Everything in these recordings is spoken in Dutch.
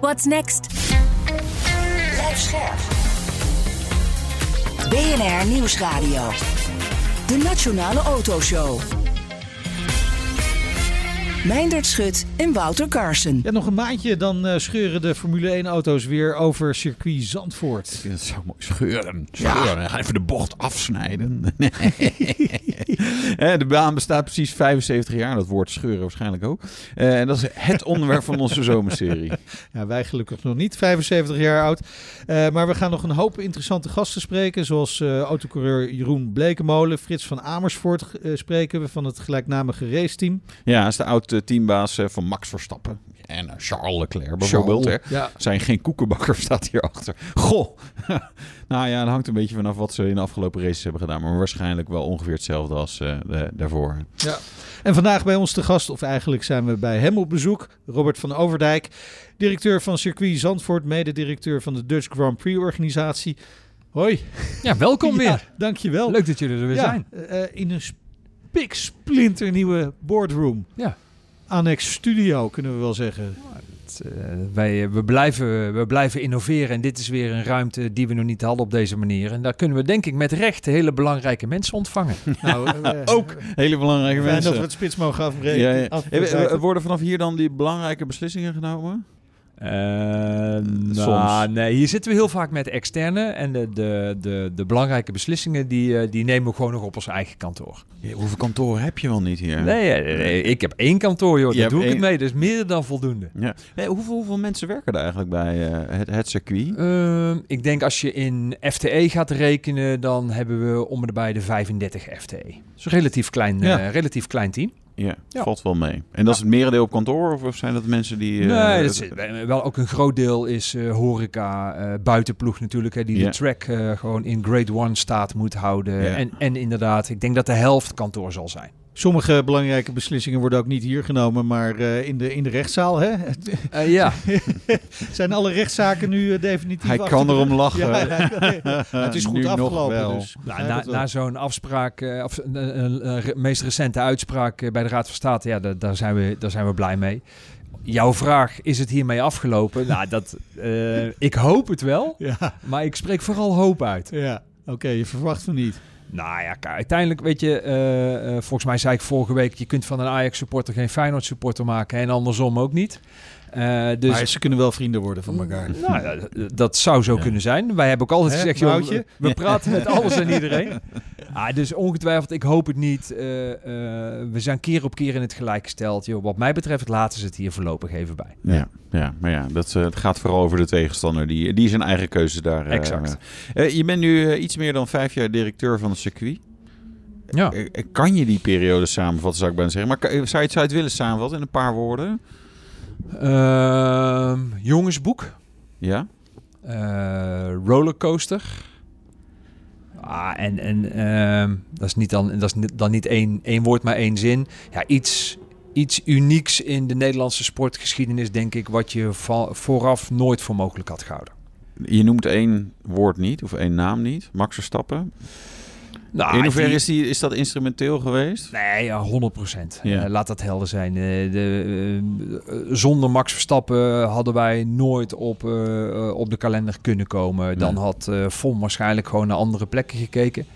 What's next? Blijf scherp. BNR Nieuwsradio. De Nationale Autoshow. Meindert Schut en Wouter Carson. Ja, nog een maandje, dan uh, scheuren de Formule 1-auto's weer over circuit Zandvoort. Ik vind het zo mooi. Scheuren. Scheuren. Ja. Ga even de bocht afsnijden. de baan bestaat precies 75 jaar. Dat woord scheuren waarschijnlijk ook. Uh, en dat is het onderwerp van onze zomerserie. Ja, wij gelukkig nog niet 75 jaar oud. Uh, maar we gaan nog een hoop interessante gasten spreken. Zoals autocoureur Jeroen Blekemolen. Frits van Amersfoort spreken we van het gelijknamige raceteam. Ja, is de oud teambaas van Max Verstappen. En Charles Leclerc bijvoorbeeld. Charles, hè. ja. Zijn geen koekenbakker, staat hierachter. Goh! nou ja, dat hangt een beetje vanaf wat ze in de afgelopen races hebben gedaan. Maar waarschijnlijk wel ongeveer hetzelfde als uh, de, daarvoor. Ja. En vandaag bij ons te gast, of eigenlijk zijn we bij hem op bezoek. Robert van Overdijk, directeur van Circuit Zandvoort. Mede-directeur van de Dutch Grand Prix organisatie. Hoi. Ja, welkom weer. Ja, dankjewel. Leuk dat jullie er weer ja, zijn. Uh, in een spik splinternieuwe boardroom. Ja. Annex studio, kunnen we wel zeggen. Uh, wij, we, blijven, we blijven innoveren en dit is weer een ruimte die we nog niet hadden op deze manier. En daar kunnen we denk ik met recht hele belangrijke mensen ontvangen. nou, uh, ook hele belangrijke mensen. dat we het spits mogen afbreken. Ja, worden vanaf hier dan die belangrijke beslissingen genomen? Uh, nou, nee, hier zitten we heel vaak met externe. En de, de, de, de belangrijke beslissingen die, uh, die nemen we gewoon nog op ons eigen kantoor. Ja, hoeveel kantoren heb je wel niet hier? Nee, nee, nee ik heb één kantoor, joh. Je Daar doe ik het mee. Dus meer dan voldoende. Ja. Nee, hoeveel, hoeveel mensen werken er eigenlijk bij uh, het, het circuit? Uh, ik denk als je in FTE gaat rekenen, dan hebben we om en bij de 35 FTE. Dus een relatief klein, ja. relatief klein team. Ja, ja, valt wel mee. En dat is het merendeel op kantoor of zijn dat mensen die... Uh, nee, dat is, wel ook een groot deel is uh, horeca, uh, buitenploeg natuurlijk, hè, die de track gewoon in grade one staat moet houden. En, en inderdaad, ik denk dat de helft kantoor zal zijn. Sommige belangrijke beslissingen worden ook niet hier genomen, maar uh, in, de, in de rechtszaal. Hè? Uh, ja. Zijn alle rechtszaken nu uh, definitief Hij kan erom lachen. Ja, ja, het is goed nu afgelopen. Dus. Nou, na na zo'n afspraak, of een meest recente uitspraak bij de Raad van State, ja, daar, daar, zijn we, daar zijn we blij mee. Jouw vraag, is het hiermee afgelopen? nou, dat, ik hoop het wel, ja. maar ik spreek vooral hoop uit. Ja, oké, okay, je verwacht van niet. Nou ja, uiteindelijk weet je, uh, uh, volgens mij zei ik vorige week, je kunt van een Ajax supporter geen Feyenoord supporter maken en andersom ook niet. Uh, dus, maar ze kunnen wel vrienden worden van elkaar. Nou, ja, dat zou zo ja. kunnen zijn. Wij hebben ook altijd Hè, gezegd, joh, we, we praten met alles en iedereen. Ah, dus ongetwijfeld, ik hoop het niet. Uh, we zijn keer op keer in het gelijk gesteld. Joh, wat mij betreft laten ze het hier voorlopig even bij. Ja, ja maar ja, dat, het gaat vooral over de tegenstander. Die, die zijn eigen keuze daar. Exact. je bent nu iets meer dan vijf jaar directeur van het circuit. Ja. Kan je die periode samenvatten, zou ik bijna zeggen. Maar zou je, het, zou je het willen samenvatten in een paar woorden? Uh, jongensboek. Ja. Uh, rollercoaster. Ah, en en uh, dat is niet dan, dat is dan niet één, één woord, maar één zin. Ja, iets, iets unieks in de Nederlandse sportgeschiedenis, denk ik, wat je vooraf nooit voor mogelijk had gehouden. Je noemt één woord niet, of één naam niet. Max Verstappen. Nou, in hoeverre die- is, die, is dat instrumenteel geweest? Nee, ja, 100 procent. Ja. laat dat helder zijn. Eh, de, eh, zonder Max Verstappen hadden wij nooit op, eh, eh, op de kalender kunnen komen. Dan Nee. had eh Vom waarschijnlijk gewoon naar andere plekken gekeken.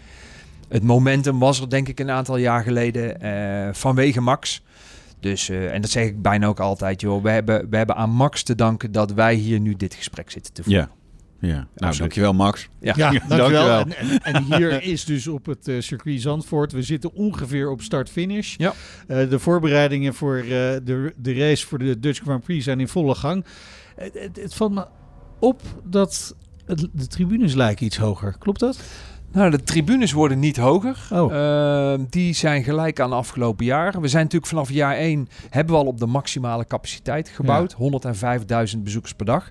Het momentum was er denk ik een aantal jaar geleden eh, vanwege Max. Dus, eh, en dat zeg ik bijna ook altijd, joh. We hebben, we hebben aan Max te danken dat wij hier nu dit gesprek zitten te voeren. Ja. Ja, nou Absoluut. dankjewel Max. Ja. Ja, dankjewel. dankjewel. En, en, en hier is dus op het eh, circuit Zandvoort. We zitten ongeveer op start-finish. Ja. Eh, de voorbereidingen voor eh, de, de race voor de Dutch Grand Prix zijn in volle gang. Het, het, het valt me op dat het, de tribunes lijken iets hoger. Klopt dat? Nou, de tribunes worden niet hoger. Oh. Die zijn gelijk aan de afgelopen jaar. We zijn natuurlijk vanaf jaar 1 hebben we al op de maximale capaciteit gebouwd. 105.000 bezoekers per dag.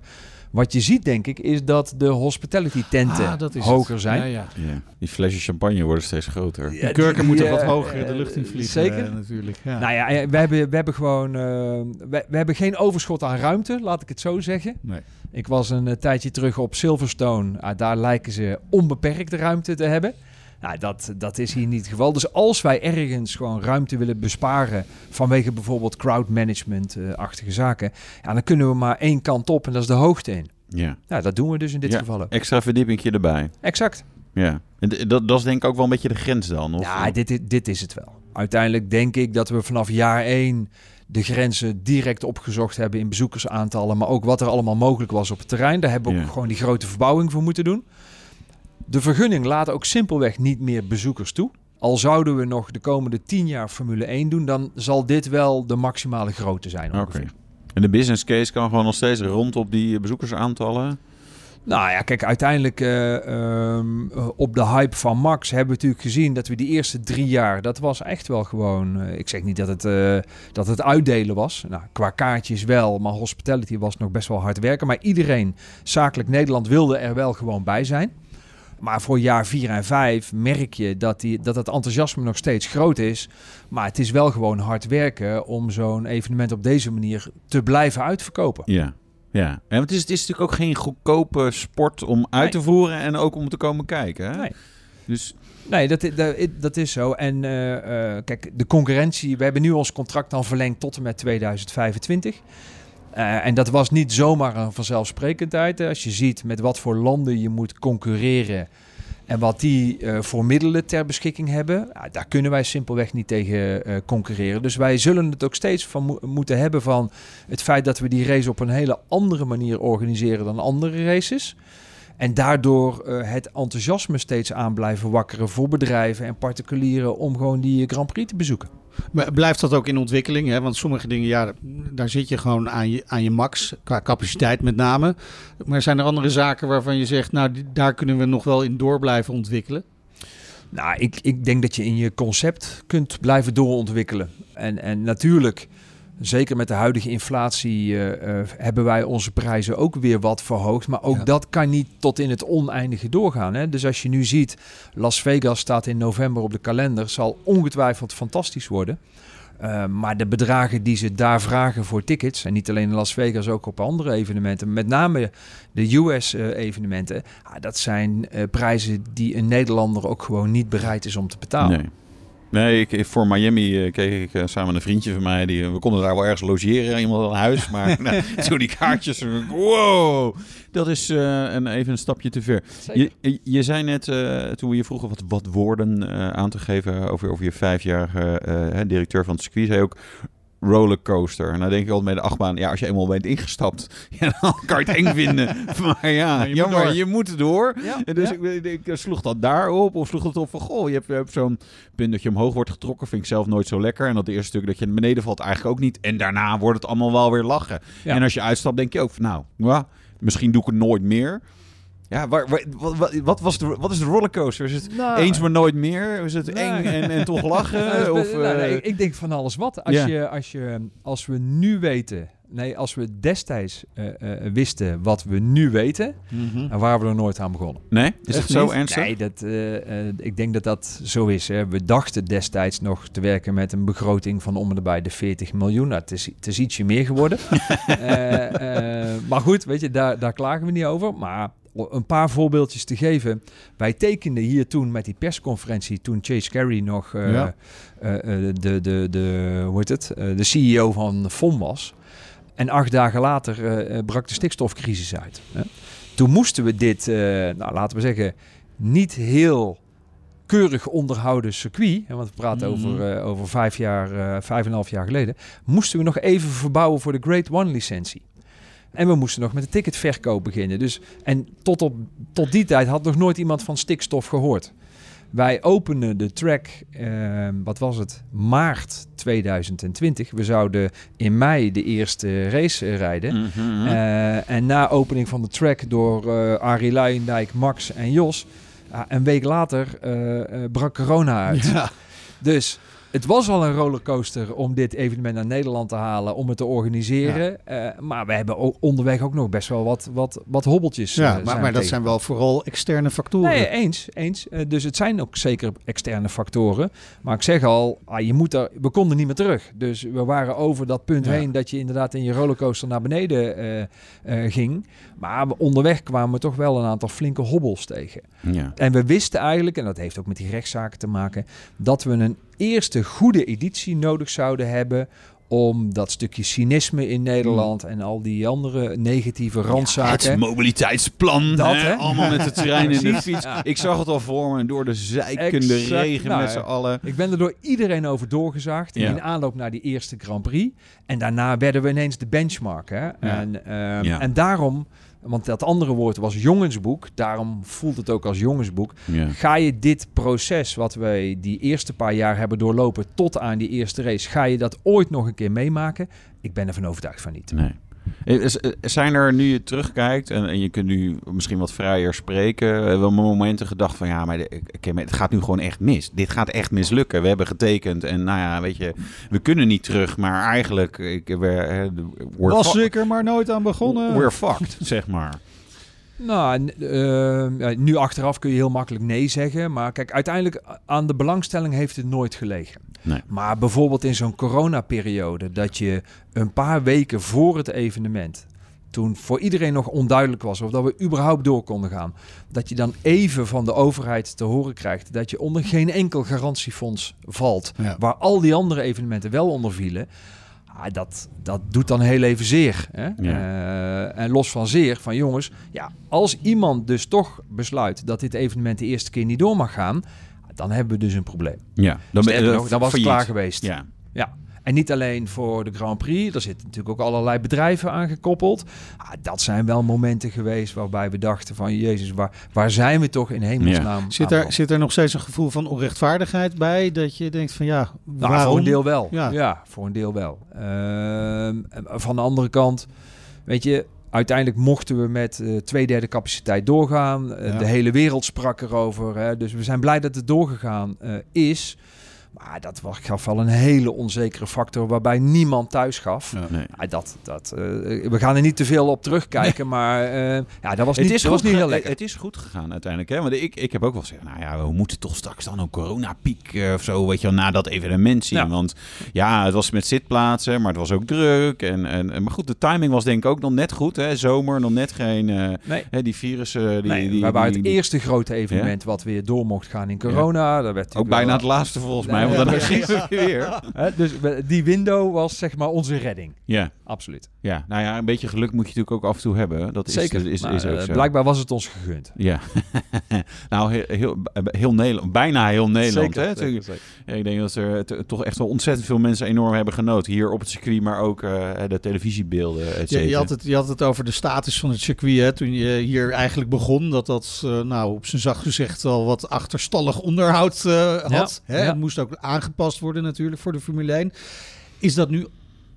Wat je ziet, denk ik, is dat de hospitality tenten Ah, hoger het. zijn. Ja, ja. Ja. Die flesjes champagne worden steeds groter. De kurken die- moeten wat hoger de eh, lucht in vliegen. Zeker. eh, natuurlijk. Ja. Nou ja, eh, we hebben, we hebben gewoon we, we hebben geen overschot aan ruimte, laat ik het zo zeggen. Nee. Ik was een tijdje terug op Silverstone. Ah, daar lijken ze onbeperkte ruimte te hebben. Nou, dat, dat is hier niet het geval. Dus als wij ergens gewoon ruimte willen besparen vanwege bijvoorbeeld crowd management-achtige zaken, ja, dan kunnen we maar één kant op en dat is de hoogte in. Ja. Nou, dat doen we dus in dit Ja. geval ook. Extra verdiepingje erbij. Exact. Ja. Dat, dat is denk ik ook wel een beetje de grens dan. Of, Ja, dit, dit, dit is het wel. Uiteindelijk denk ik dat we vanaf jaar 1 de grenzen direct opgezocht hebben in bezoekersaantallen, maar ook wat er allemaal mogelijk was op het terrein. Daar hebben we Ja. ook gewoon die grote verbouwing voor moeten doen. De vergunning laat ook simpelweg niet meer bezoekers toe. Al zouden we nog de komende 10 jaar Formule 1 doen, dan zal dit wel de maximale grootte zijn Oké. En de business case kan gewoon nog steeds rond op die bezoekersaantallen. Nou ja, kijk, uiteindelijk eh, ehm, eh, op de hype van Max hebben we natuurlijk gezien dat we die eerste drie jaar, dat was echt wel gewoon, eh, ik zeg niet dat het, dat het uitdelen was. Nou, qua kaartjes wel, maar hospitality was nog best wel hard werken. Maar iedereen, zakelijk Nederland, wilde er wel gewoon bij zijn. Maar voor jaar 4 en 5 merk je dat, die, dat het enthousiasme nog steeds groot is. Maar het is wel gewoon hard werken om zo'n evenement op deze manier te blijven uitverkopen. Ja. Ja, en het is, het is natuurlijk ook geen goedkope sport om uit Nee. te voeren en ook om te komen kijken. Hè? Nee. Dus Nee, dat, dat, dat is zo. En eh, eh, kijk, de concurrentie, we hebben nu ons contract dan verlengd tot en met 2025. Eh, en dat was niet zomaar een vanzelfsprekendheid. Als je ziet met wat voor landen je moet concurreren en wat die eh, voor middelen ter beschikking hebben, ja, daar kunnen wij simpelweg niet tegen eh, concurreren. Dus wij zullen het ook steeds van mo- moeten hebben van het feit dat we die race op een hele andere manier organiseren dan andere races. En daardoor het enthousiasme steeds aan blijven wakkeren voor bedrijven en particulieren om gewoon die Grand Prix te bezoeken. Maar blijft dat ook in ontwikkeling? Hè? Want sommige dingen, ja, daar zit je gewoon aan je, aan je max, qua capaciteit met name. Maar zijn er andere zaken waarvan je zegt, nou, daar kunnen we nog wel in door blijven ontwikkelen? Nou, ik, ik denk dat je in je concept kunt blijven doorontwikkelen. En, en natuurlijk, zeker met de huidige inflatie, eh, eh, hebben wij onze prijzen ook weer wat verhoogd. Maar ook Ja. dat kan niet tot in het oneindige doorgaan. Hè? Dus als je nu ziet, Las Vegas staat in november op de kalender, zal ongetwijfeld fantastisch worden. Eh, maar de bedragen die ze daar vragen voor tickets, en niet alleen in Las Vegas, ook op andere evenementen, met name de US-evenementen, dat zijn prijzen die een Nederlander ook gewoon niet bereid is om te betalen. nee. Nee, ik, voor Miami eh, keek ik eh, samen met een vriendje van mij. Die, we konden daar wel ergens logeren, iemand een huis. Maar nou, toen die kaartjes, eh, wow, dat is eh, een, even een stapje te ver. Je, je- zei net, eh, toen we je vroegen wat, wat woorden eh, aan te geven over, over je vijfjarige eh, directeur van het circuit, zei ook rollercoaster. En dan denk ik altijd bij de achtbaan, ja, als je eenmaal bent ingestapt, ja, dan kan je het eng vinden. Maar ja, Maar je moet jammer, door. je moet door. Ja, En dus ja. ik, ik, ik sloeg dat daarop, of sloeg het op van, goh, je hebt, zo'n punt dat je omhoog wordt getrokken, vind ik zelf nooit zo lekker. En dat eerste stuk dat je naar beneden valt eigenlijk ook niet. En daarna wordt het allemaal wel weer lachen. En als je uitstapt, denk je ook van, nou, misschien doe ik het nooit meer. Ja, waar, waar- wat, wat, wat, was de, wat is de rollercoaster? Is het Nou, eens maar nooit meer? Is het Nee. eng en, en toch lachen? Nou, of, nou, eh, nee, ik, ik denk van alles wat. Als, je, als, je, als we nu weten, nee, als we destijds eh, eh, wisten wat we nu weten, dan waren we er nooit aan begonnen. nee? Is het zo niet? ernstig? Nee, dat, eh, eh, ik denk dat dat zo is. Hè. We dachten destijds nog te werken met een begroting van om en nabij de 40 miljoen. Nou, het, is, het is ietsje meer geworden. Eh, eh, maar goed, weet je, daar, daar klagen we niet over. Maar een paar voorbeeldjes te geven. Wij tekenden hier toen met die persconferentie, toen Chase Carey nog eh, Ja. eh, eh, de, de, de, hoe heet het? De CEO van FOM was. En acht dagen later brak de stikstofcrisis uit. Hè. Toen moesten we dit, nou, laten we zeggen, niet heel keurig onderhouden circuit, hè, want we praten Mhm. over, over vijf jaar, vijf en een half jaar geleden, moesten we nog even verbouwen voor de Grade One licentie. En we moesten nog met de ticketverkoop beginnen. Dus, en tot, op, tot die tijd had nog nooit iemand van stikstof gehoord. Wij openen de track, eh, wat was het, maart 2020. We zouden in mei de eerste race eh, rijden. Mhm. Eh, en na opening van de track door eh Arie Luijendijk, Max en Jos... ja, een week later brak corona uit. Ja. Dus het was al een rollercoaster om dit evenement naar Nederland te halen, om het te organiseren. Eh, maar we hebben ook onderweg ook nog best wel wat, wat, wat hobbeltjes. Ja, eh, maar, dat zijn wel vooral externe factoren. Nee, eens. eens. Eh, dus het zijn ook zeker externe factoren. Maar ik zeg al, ah, je moet er, we konden niet meer terug. Dus we waren over dat punt Ja. heen dat je inderdaad in je rollercoaster naar beneden ging. Maar we- onderweg kwamen we toch wel een aantal flinke hobbels tegen. Ja. En we wisten eigenlijk, en dat heeft ook met die rechtszaken te maken, dat we een eerste goede editie nodig zouden hebben om dat stukje cynisme in Nederland en al die andere negatieve randzaken. Het mobiliteitsplan. Dat, hè? Allemaal met de trein en de fiets. Ja. Ik zag het al voor me. Door de zeikende Exact. regen Nou, met z'n ja. allen. Ik ben er door iedereen over doorgezaagd Ja. in aanloop naar die eerste Grand Prix. En daarna werden we ineens de benchmark. Hè? En, ehm, Ja. en daarom, want dat andere woord was jongensboek, daarom voelt het ook als jongensboek. Ja. Ga je dit proces wat wij die eerste paar jaar hebben doorlopen tot aan die eerste race, ga je dat ooit nog een keer meemaken? Ik ben ervan overtuigd van niet. Nee. Is- is- Zijn er, nu je terugkijkt en, en je kunt nu misschien wat vrijer spreken, hebben we momenten gedacht van ja, maar de- het gaat nu gewoon echt mis. Dit gaat echt mislukken. We hebben getekend en nou ja, weet je, we kunnen niet terug, maar eigenlijk, ik, we, Was fu- ik er maar nooit aan begonnen. we're fucked, zeg maar. Nou, ehm, nu achteraf kun je heel makkelijk nee zeggen. Maar kijk, uiteindelijk aan de belangstelling heeft het nooit gelegen. Nee. Maar bijvoorbeeld in zo'n coronaperiode, dat je een paar weken voor het evenement, toen voor iedereen nog onduidelijk was of dat we überhaupt door konden gaan, dat je dan even van de overheid te horen krijgt dat je onder geen enkel garantiefonds valt, Ja. waar al die andere evenementen wel onder vielen. Ah, dat, dat doet dan heel even zeer. Hè? Eh, en los van zeer, van jongens, ja, als iemand dus toch besluit dat dit evenement de eerste keer niet door mag gaan, dan hebben we dus een probleem. Ja, dan, ben- Sterker nog, dan was het klaar geweest. Ja, Ja. En niet alleen voor de Grand Prix, er zitten natuurlijk ook allerlei bedrijven aan gekoppeld. Ah, dat zijn wel momenten geweest waarbij we dachten van... Jezus, waar, waar zijn we toch in hemelsnaam Zit aan er, zit er nog steeds een gevoel van onrechtvaardigheid bij? Dat je denkt van ja, Nou, waarom? voor een deel wel. Ja. Ja, voor een deel wel. Ehm, van de andere kant, weet je, uiteindelijk mochten we met eh, twee derde capaciteit doorgaan. Eh, Ja. De hele wereld sprak erover. Hè, dus we zijn blij dat het doorgegaan eh, is. Maar dat was, gaf wel een hele onzekere factor waarbij niemand thuis gaf. Ja. nee. Ja, dat, dat, eh, we gaan er niet te veel op terugkijken, maar eh, ja, dat was niet, Het is, dat was goed niet heel lekker. het is goed gegaan uiteindelijk. Hè? Want ik, ik heb ook wel gezegd, nou ja, we moeten toch straks dan een coronapiek eh, of zo, weet je wel, na dat evenement zien. Ja. Want ja, het was met zitplaatsen, maar het was ook druk. En, en, maar goed, de timing was denk ik ook nog net goed. Hè? Zomer, nog net geen, eh, Nee. hè, die virussen. Die, nee, die, wij waren die- het eerste grote evenement wat weer door mocht gaan in corona. Dat werd Ook bijna wel- het laatste volgens Nee, mij, want ja, dan precies. gingen we weer. Hè, dus we- die window was zeg maar onze redding. Ja, Absoluut. ja, nou ja, een beetje geluk moet je natuurlijk ook af en toe hebben. Dat is, Zeker. Is, Maar, is ook eh, zo. blijkbaar was het ons gegund. Ja, nou heel, heel, heel Nederland, bijna heel Nederland. Zeker, hè? zeker, zeker. Ja, ik denk dat er t- toch echt wel ontzettend veel mensen enorm hebben genoten. Hier op het circuit, maar ook eh, de televisiebeelden, et cetera. je, had het, je had het over de status van het circuit hè, toen je hier eigenlijk begon. Dat dat eh, nou, op zijn zacht gezegd wel wat achterstallig onderhoud eh, had. Ja, hè? ja. Het moest ook aangepast worden natuurlijk voor de Formule 1. Is dat nu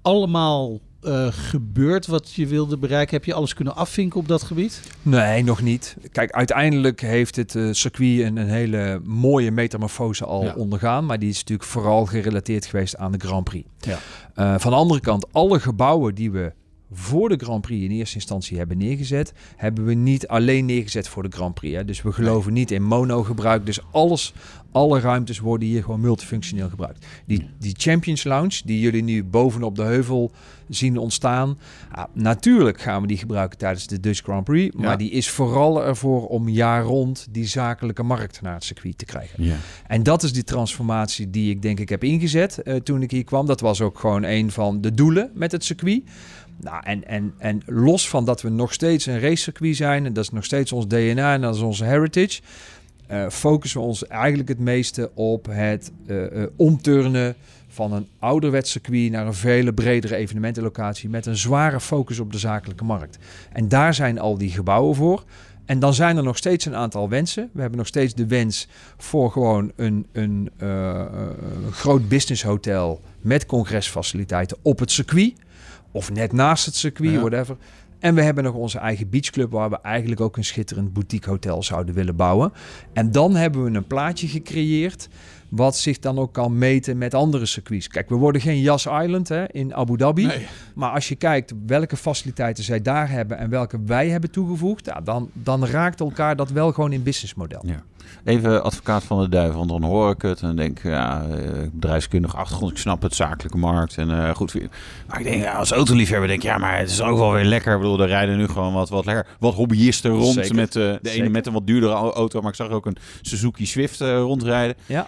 allemaal eh, gebeurd wat je wilde bereiken? Heb je alles kunnen afvinken op dat gebied? Nee, nog niet. Kijk, uiteindelijk heeft het eh, circuit een, een hele mooie metamorfose al Ja. ondergaan. Maar die is natuurlijk vooral gerelateerd geweest aan de Grand Prix. Ja. Eh, van de andere kant, alle gebouwen die we voor de Grand Prix in eerste instantie hebben neergezet, hebben we niet alleen neergezet voor de Grand Prix. Hè. Dus we geloven niet in mono-gebruik. Dus alles, alle ruimtes worden hier gewoon multifunctioneel gebruikt. Die, die Champions Lounge, die jullie nu bovenop de heuvel zien ontstaan. ah, natuurlijk gaan we die gebruiken tijdens de Dutch Grand Prix. Maar Ja. die is vooral ervoor om jaar rond die zakelijke markt naar het circuit te krijgen. Ja. En dat is die transformatie die ik denk ik heb ingezet eh, toen ik hier kwam. Dat was ook gewoon een van de doelen met het circuit. Nou, en, en, en los van dat we nog steeds een racecircuit zijn, en dat is nog steeds ons DNA en dat is onze heritage, eh, focussen we ons eigenlijk het meeste op het eh, omturnen van een ouderwets circuit naar een vele bredere evenementenlocatie met een zware focus op de zakelijke markt. En daar zijn al die gebouwen voor. En dan zijn er nog steeds een aantal wensen. We hebben nog steeds de wens voor gewoon een, een groot businesshotel met congresfaciliteiten op het circuit. Of net naast het circuit, Ja. whatever. En we hebben nog onze eigen beachclub waar we eigenlijk ook een schitterend boutique hotel zouden willen bouwen. En dan hebben we een plaatje gecreëerd wat zich dan ook kan meten met andere circuits. Kijk, we worden geen Yas Island hè, in Abu Dhabi. Nee. Maar als je kijkt welke faciliteiten zij daar hebben en welke wij hebben toegevoegd, ja, dan, dan raakt elkaar dat wel gewoon in businessmodel. Ja. Even advocaat van de duivel, want dan hoor ik het en denk, ja, eh, bedrijfskundige achtergrond, ik snap het, zakelijke markt en eh, goed. Maar ik denk, ja, als autoliefhebber denk ik, ja, maar het is ook wel weer lekker. Ik bedoel, er rijden nu gewoon wat, wat, lekker, wat hobbyisten rond Zeker. met eh, de ene met een wat duurdere au- auto, maar ik zag ook een Suzuki Swift rondrijden. Ja.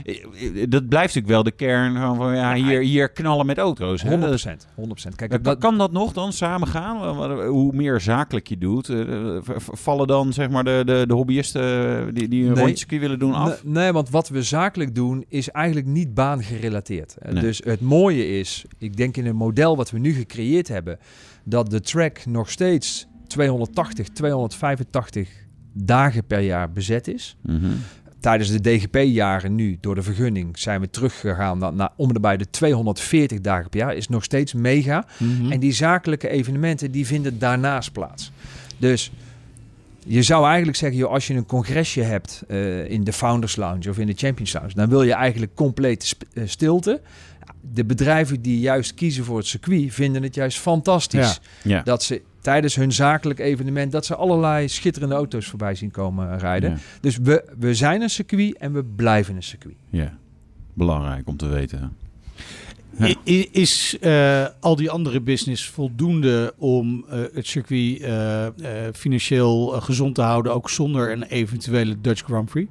Dat blijft natuurlijk wel de kern van, van ja, hier, hier knallen met auto's. hè. 100%. Dat is- 100%. Kijk, dat, kan dat nog dan samen gaan? Hoe meer zakelijk je doet, vallen dan zeg maar de, de, de hobbyisten die, die een Nee. rondje willen doen af? Nee, nee, want wat we zakelijk doen is eigenlijk niet baangerelateerd. Eh, Nee. Dus het mooie is, ik denk in het model wat we nu gecreëerd hebben, dat de track nog steeds 280, 285 dagen per jaar bezet is. Mhm. Tijdens de DGP-jaren nu, door de vergunning, zijn we teruggegaan naar, naar om en bij de 240 dagen per jaar. Is nog steeds mega. Mhm. En die zakelijke evenementen, die vinden daarnaast plaats. Dus je zou eigenlijk zeggen, joh, als je een congresje hebt eh, in de Founders Lounge of in de Champions Lounge, dan wil je eigenlijk complete eh, stilte. De bedrijven die juist kiezen voor het circuit, vinden het juist fantastisch. Ja. Dat ze tijdens hun zakelijk evenement, dat ze allerlei schitterende auto's voorbij zien komen rijden. Ja. Dus we, we zijn een circuit en we blijven een circuit. ja, belangrijk om te weten. Ja. I- i- Is eh, al die andere business voldoende om eh, het circuit eh, financieel gezond te houden, ook zonder een eventuele Dutch Grand Prix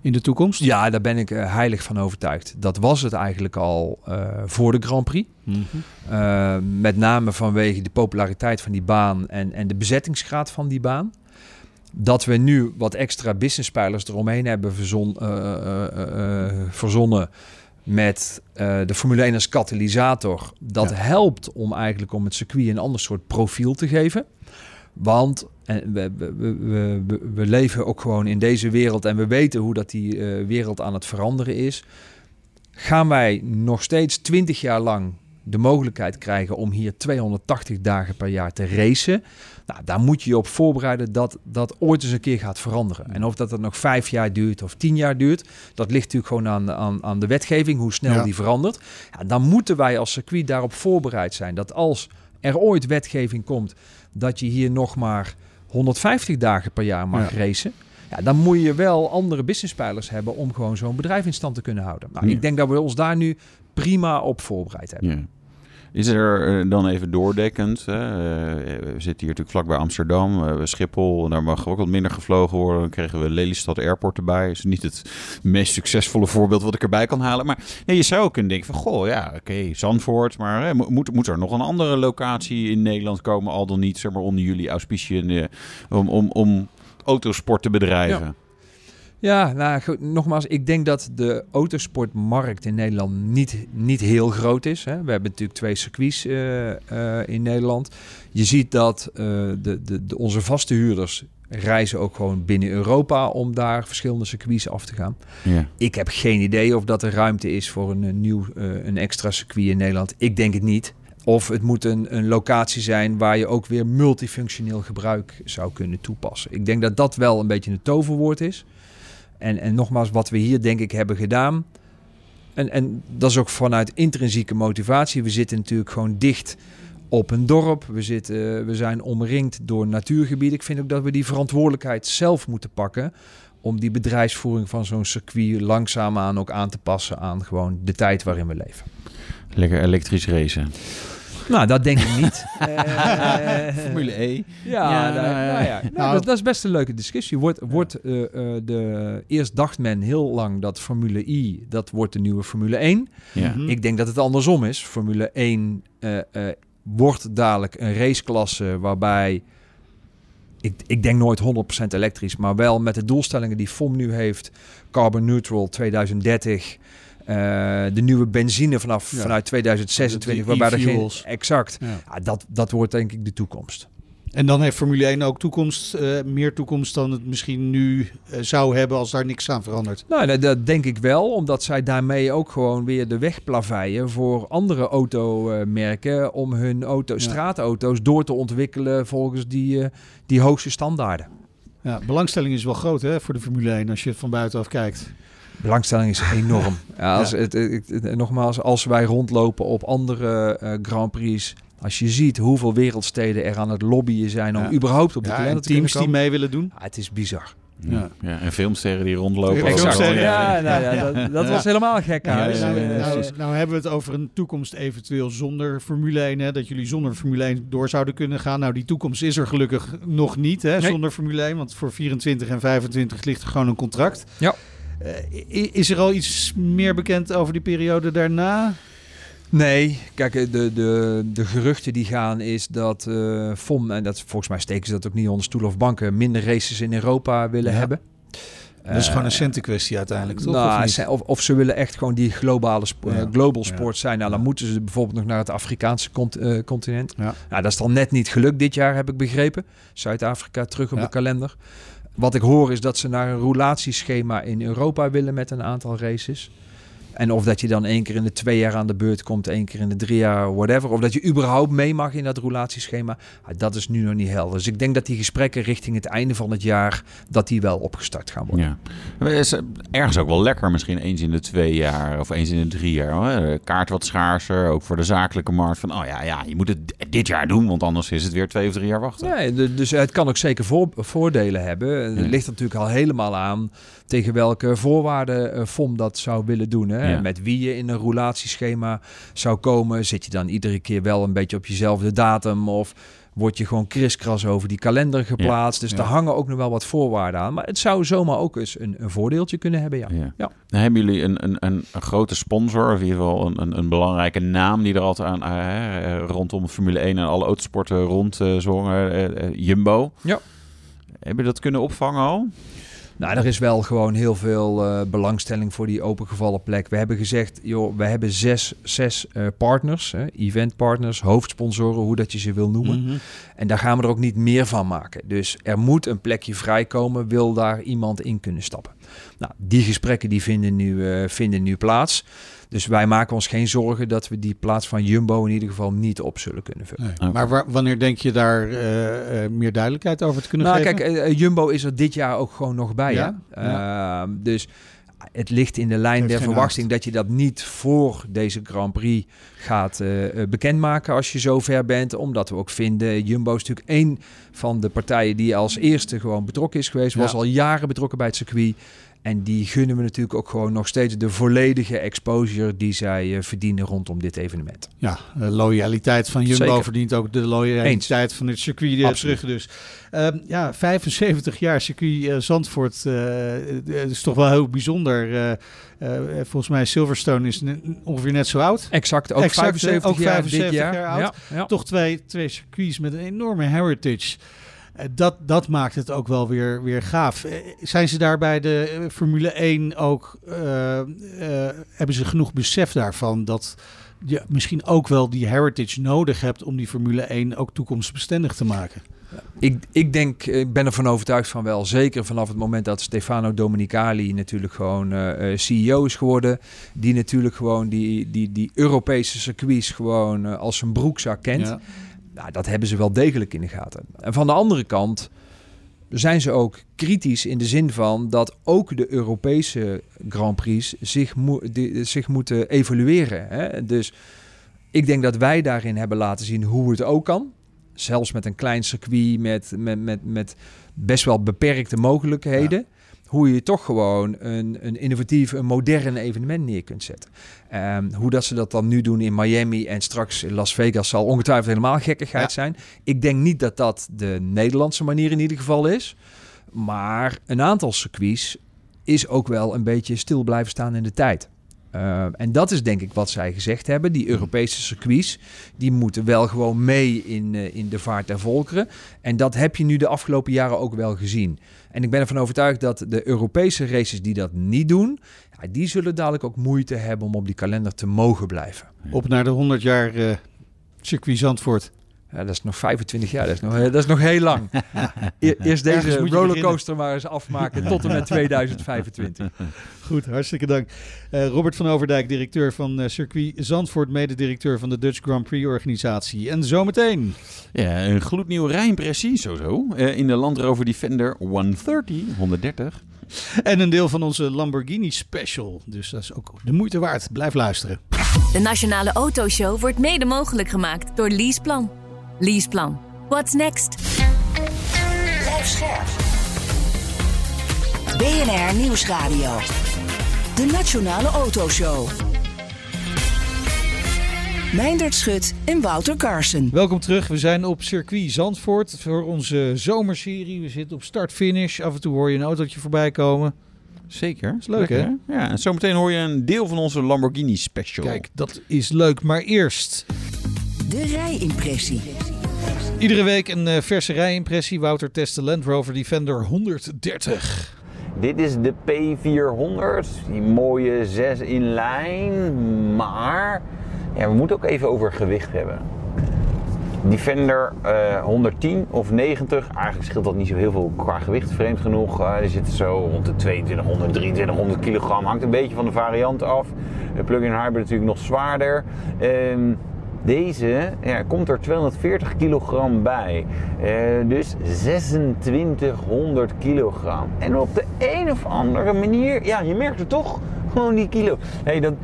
in de toekomst? Ja, daar ben ik heilig van overtuigd. Dat was het eigenlijk al voor de Grand Prix. Mhm. Met name vanwege de populariteit van die baan en, en de bezettingsgraad van die baan. Dat we nu wat extra businesspijlers eromheen hebben verzon, uh, uh, uh, verzonnen met uh, de Formule 1 als katalysator. Dat ja. helpt om eigenlijk om het circuit een ander soort profiel te geven. Want en we, we, we, we, leven ook gewoon in deze wereld en we weten hoe dat die uh, wereld aan het veranderen is. Gaan wij nog steeds 20 jaar lang de mogelijkheid krijgen om hier 280 dagen per jaar te racen. Nou, daar moet je je op voorbereiden dat dat ooit eens een keer gaat veranderen. En of dat het nog vijf jaar duurt of tien jaar duurt, dat ligt natuurlijk gewoon aan, aan, aan de wetgeving, hoe snel ja. die verandert. Ja, dan moeten wij als circuit daarop voorbereid zijn dat als er ooit wetgeving komt, dat je hier nog maar 150 dagen per jaar mag ja. racen. Ja, dan moet je wel andere businesspijlers hebben om gewoon zo'n bedrijf in stand te kunnen houden. Nou, ja. Ik denk dat we ons daar nu prima op voorbereid hebben. Ja. Is er uh, dan even doordekkend? Hè? Uh, we zitten hier natuurlijk vlakbij Amsterdam, Schiphol. Daar mag ook wat minder gevlogen worden. Dan kregen we Lelystad Airport erbij. Is niet het meest succesvolle voorbeeld wat ik erbij kan halen. Maar nee, je zou ook kunnen denken van, goh, ja, oké, okay, Zandvoort. Maar hè, moet, moet er nog een andere locatie in Nederland komen? Al dan niet, zeg maar, onder jullie auspiciën om, om, om autosport te bedrijven? Ja. Ja, nou goed, nogmaals, ik denk dat de autosportmarkt in Nederland niet, niet heel groot is. Hè. We hebben natuurlijk twee circuits uh, uh, in Nederland. Je ziet dat uh, de, de, de, onze vaste huurders reizen ook gewoon binnen Europa om daar verschillende circuits af te gaan. Ja. Ik heb geen idee of dat er ruimte is voor een, een nieuw, een extra circuit in Nederland. Ik denk het niet. Of het moet een, een locatie zijn waar je ook weer multifunctioneel gebruik zou kunnen toepassen. Ik denk dat dat wel een beetje een toverwoord is. En, en nogmaals, wat we hier denk ik hebben gedaan. En, en dat is ook vanuit intrinsieke motivatie. We zitten natuurlijk gewoon dicht op een dorp. We, zitten, we zijn omringd door natuurgebieden. Ik vind ook dat we die verantwoordelijkheid zelf moeten pakken. Om die bedrijfsvoering van zo'n circuit langzaamaan ook aan te passen aan gewoon de tijd waarin we leven. Lekker elektrisch racen. Nou, dat denk ik niet. uh, Formule E. Ja, ja, nou, nou, ja. Nou, dat, dat, is best een leuke discussie. Wordt, wordt uh, uh, de, eerst dacht men heel lang dat Formule I, dat wordt de nieuwe Formule 1. Ja. Mm-hmm. Ik denk dat het andersom is. Formule 1 uh, wordt dadelijk een raceklasse waarbij... Ik, ik denk nooit 100% elektrisch, maar wel met de doelstellingen die FOM nu heeft. Carbon neutral 2030... Uh, de nieuwe benzine vanaf ja. vanuit 2026, waarbij er geen exact. Ja. Ja, dat, dat wordt denk ik de toekomst. En dan heeft Formule 1 ook toekomst, uh, meer toekomst dan het misschien nu uh, zou hebben als daar niks aan verandert. Nou, dat, dat, denk ik wel, omdat zij daarmee ook gewoon weer de weg plaveien voor andere automerken om hun auto, straatauto's door te ontwikkelen volgens die, die hoogste standaarden. Ja, belangstelling is wel groot hè, voor de Formule 1 als je het van buitenaf kijkt. Belangstelling is enorm. Ja, als, Het, het- het- nogmaals, als wij rondlopen op andere eh, Grand Prix... Als je ziet hoeveel wereldsteden er aan het lobbyen zijn om Ja. überhaupt op de Ja, kalender en te teams die mee willen doen. Ah, het is bizar. Ja. Ja, en filmsterren die rondlopen. Filmsterren, Ja, ja. nou ja, dat, dat was helemaal gek. Nou, nou, nou hebben we het over een toekomst eventueel zonder Formule 1. Hè, dat jullie zonder Formule 1 door zouden kunnen gaan. Nou, die toekomst is er gelukkig nog niet hè, Nee. zonder Formule 1. Want voor 24 en 25 ligt er gewoon een contract. Ja. Eh, is er al iets meer bekend over die periode daarna? Nee, kijk, eh, de, de, de geruchten die gaan is dat FOM, en dat, volgens mij steken ze dat ook niet onder stoel of banken, minder races in Europa willen Ja. hebben. Dat is gewoon een centenkwestie uiteindelijk, toch? Nou, of of, of ze willen echt gewoon die globale sp- Ja. global Ja. sport zijn. Nou, dan moeten ze bijvoorbeeld nog naar het Afrikaanse cont- continent. Ja. Nou, dat is dan net niet gelukt dit jaar, heb ik begrepen. Zuid-Afrika terug op de kalender. Wat ik hoor is dat ze naar een roulatieschema in Europa willen met een aantal races. En of dat je dan één keer in de twee jaar aan de beurt komt, één keer in de drie jaar, whatever. Of dat je überhaupt mee mag in dat roulatieschema. Ah, dat is nu nog niet helder. Dus ik denk dat die gesprekken richting het einde van het jaar, dat die wel opgestart gaan worden. Ja. Is ergens ook wel lekker, misschien eens in de twee jaar of eens in de drie jaar. Hoor. Kaart wat schaarser, ook voor de zakelijke markt. Van, oh ja, ja, je moet het dit jaar doen, want anders is het weer twee of drie jaar wachten. De- dus het kan ook zeker voor, voordelen hebben. Het Ja. ligt natuurlijk al helemaal aan tegen welke voorwaarden eh, FOM dat zou willen doen. Hè? Ja. Met wie je in een roulatieschema zou komen. Zit je dan iedere keer wel een beetje op jezelfde datum of word je gewoon kriskras over die kalender geplaatst. Dus Ja. daar hangen ook nog wel wat voorwaarden aan. Maar het zou zomaar ook eens een, een voordeeltje kunnen hebben, ja. Ja. Hebben jullie een, een, een, een grote sponsor, of in ieder geval een, een, een belangrijke naam die er altijd aan eh, eh, rondom Formule 1 en alle autosporten rond eh, zongen, eh, eh, Jumbo. Ja. Heb je dat kunnen opvangen al? Nou, er is wel gewoon heel veel eh, belangstelling voor die opengevallen plek. We hebben gezegd, joh, we hebben zes, zes eh, partners, hè, eventpartners, hoofdsponsoren, hoe dat je ze wil noemen. Mhm. En daar gaan we er ook niet meer van maken. Dus er moet een plekje vrijkomen, wil daar iemand in kunnen stappen. Nou, die gesprekken die vinden, nu, eh, vinden nu plaats. Dus wij maken ons geen zorgen dat we die plaats van Jumbo in ieder geval niet op zullen kunnen vullen. Nee. Maar wa- wanneer denk je daar eh, eh, meer duidelijkheid over te kunnen Nou, geven? kijk, eh, Jumbo is er dit jaar ook gewoon nog bij. Ja? Hè? Ehm, dus het ligt in de lijn der verwachting dat je dat niet voor deze Grand Prix gaat bekendmaken als je zo ver bent. Omdat we ook vinden, Jumbo is natuurlijk één van de partijen die als eerste gewoon betrokken is geweest. Ja. Was al jaren betrokken bij het circuit. En die gunnen we natuurlijk ook gewoon nog steeds de volledige exposure die zij eh, verdienen rondom dit evenement. Ja, de loyaliteit van Jumbo Zeker. verdient ook de loyaliteit van het circuit eh, Absoluut. terug. Dus Ehm, ja, 75 jaar circuit eh, Zandvoort eh, is toch wel heel bijzonder. Volgens mij Silverstone is ongeveer net zo oud. Exact, ook Exact, hè? 75 Ook jaar 75 dit jaar. jaar oud. Ja, ja. Toch twee, twee circuits met een enorme heritage. Eh, dat, dat maakt het ook wel weer, weer gaaf. Eh, zijn ze daar bij de eh, Formule 1 ook... hebben ze genoeg besef daarvan dat je misschien ook wel die heritage nodig hebt... om die Formule 1 ook toekomstbestendig te maken? Ik, ik denk, ik ben ervan overtuigd van wel. Zeker vanaf het moment dat Stefano Domenicali natuurlijk gewoon CEO is geworden. Die natuurlijk gewoon die, die, die Europese circuits gewoon als zijn broekzak kent. Ja. Nou, dat hebben ze wel degelijk in de gaten. En van de andere kant zijn ze ook kritisch in de zin van dat ook de Europese Grand Prix zich, zich moeten evalueren. Hè? Dus ik denk dat wij daarin hebben laten zien hoe het ook kan. Zelfs met een klein circuit met, met, met, met best wel beperkte mogelijkheden. Hoe je toch gewoon een, een innovatief, een modern evenement neer kunt zetten. Ehm, hoe dat ze dat dan nu doen in Miami en straks in Las Vegas zal ongetwijfeld helemaal gekkigheid Ja. zijn. Ik denk niet dat dat de Nederlandse manier in ieder geval is. Maar een aantal circuits is ook wel een beetje stil blijven staan in de tijd. Uh, en dat is denk ik wat zij gezegd hebben. Die Europese circuits, die moeten wel gewoon mee in, uh, in de vaart der volkeren. En dat heb je nu de afgelopen jaren ook wel gezien. En ik ben ervan overtuigd dat de Europese races die dat niet doen, ja, die zullen dadelijk ook moeite hebben om op die kalender te mogen blijven. Op naar de 100 jaar uh, circuit Zandvoort. Ja, dat is nog 25 jaar, dat is nog, dat is nog heel lang. E eerst deze rollercoaster maar eens afmaken tot en met 2025. Goed, hartstikke dank. Uh, Robert van Overdijk, directeur van uh, Circuit Zandvoort, mededirecteur van de Dutch Grand Prix organisatie. En zometeen. Ja, een gloednieuwe rijimpressie, zo zo. Uh, in de Land Rover Defender 130, 130 En een deel van onze Lamborghini Special. Dus dat is ook de moeite waard. Blijf luisteren. De Nationale Autoshow wordt mede mogelijk gemaakt door Leaseplan. Leaseplan. What's next? Blijf scherp. BNR Nieuwsradio. De Nationale Autoshow. Meindert Schut en Wouter Carson. Welkom terug. We zijn op circuit Zandvoort voor onze zomerserie. We zitten op start-finish. Af en toe hoor je een autootje voorbij komen. Zeker. Is leuk, hè? Ja, en zometeen hoor je een deel van onze Lamborghini Special. Kijk, dat is leuk. Maar eerst, De rijimpressie. Iedere week een eh, verse rijimpressie. Wouter test de Land Rover Defender 130. Dit is de P400, die mooie 6 in lijn. Maar ja, we moeten ook even over gewicht hebben. Defender eh, 110 of 90, eigenlijk scheelt dat niet zo heel veel qua gewicht, vreemd genoeg. Eh die zitten zo rond de 2200, 2300 kilogram, hangt een beetje van de variant af. De plug-in hybrid natuurlijk nog zwaarder. Ehm, deze ja, komt er 240 kilogram bij. Eh, dus 2600 kilogram. En op de een of andere manier, ja, je merkt het toch gewoon die kilo. Hey, dat,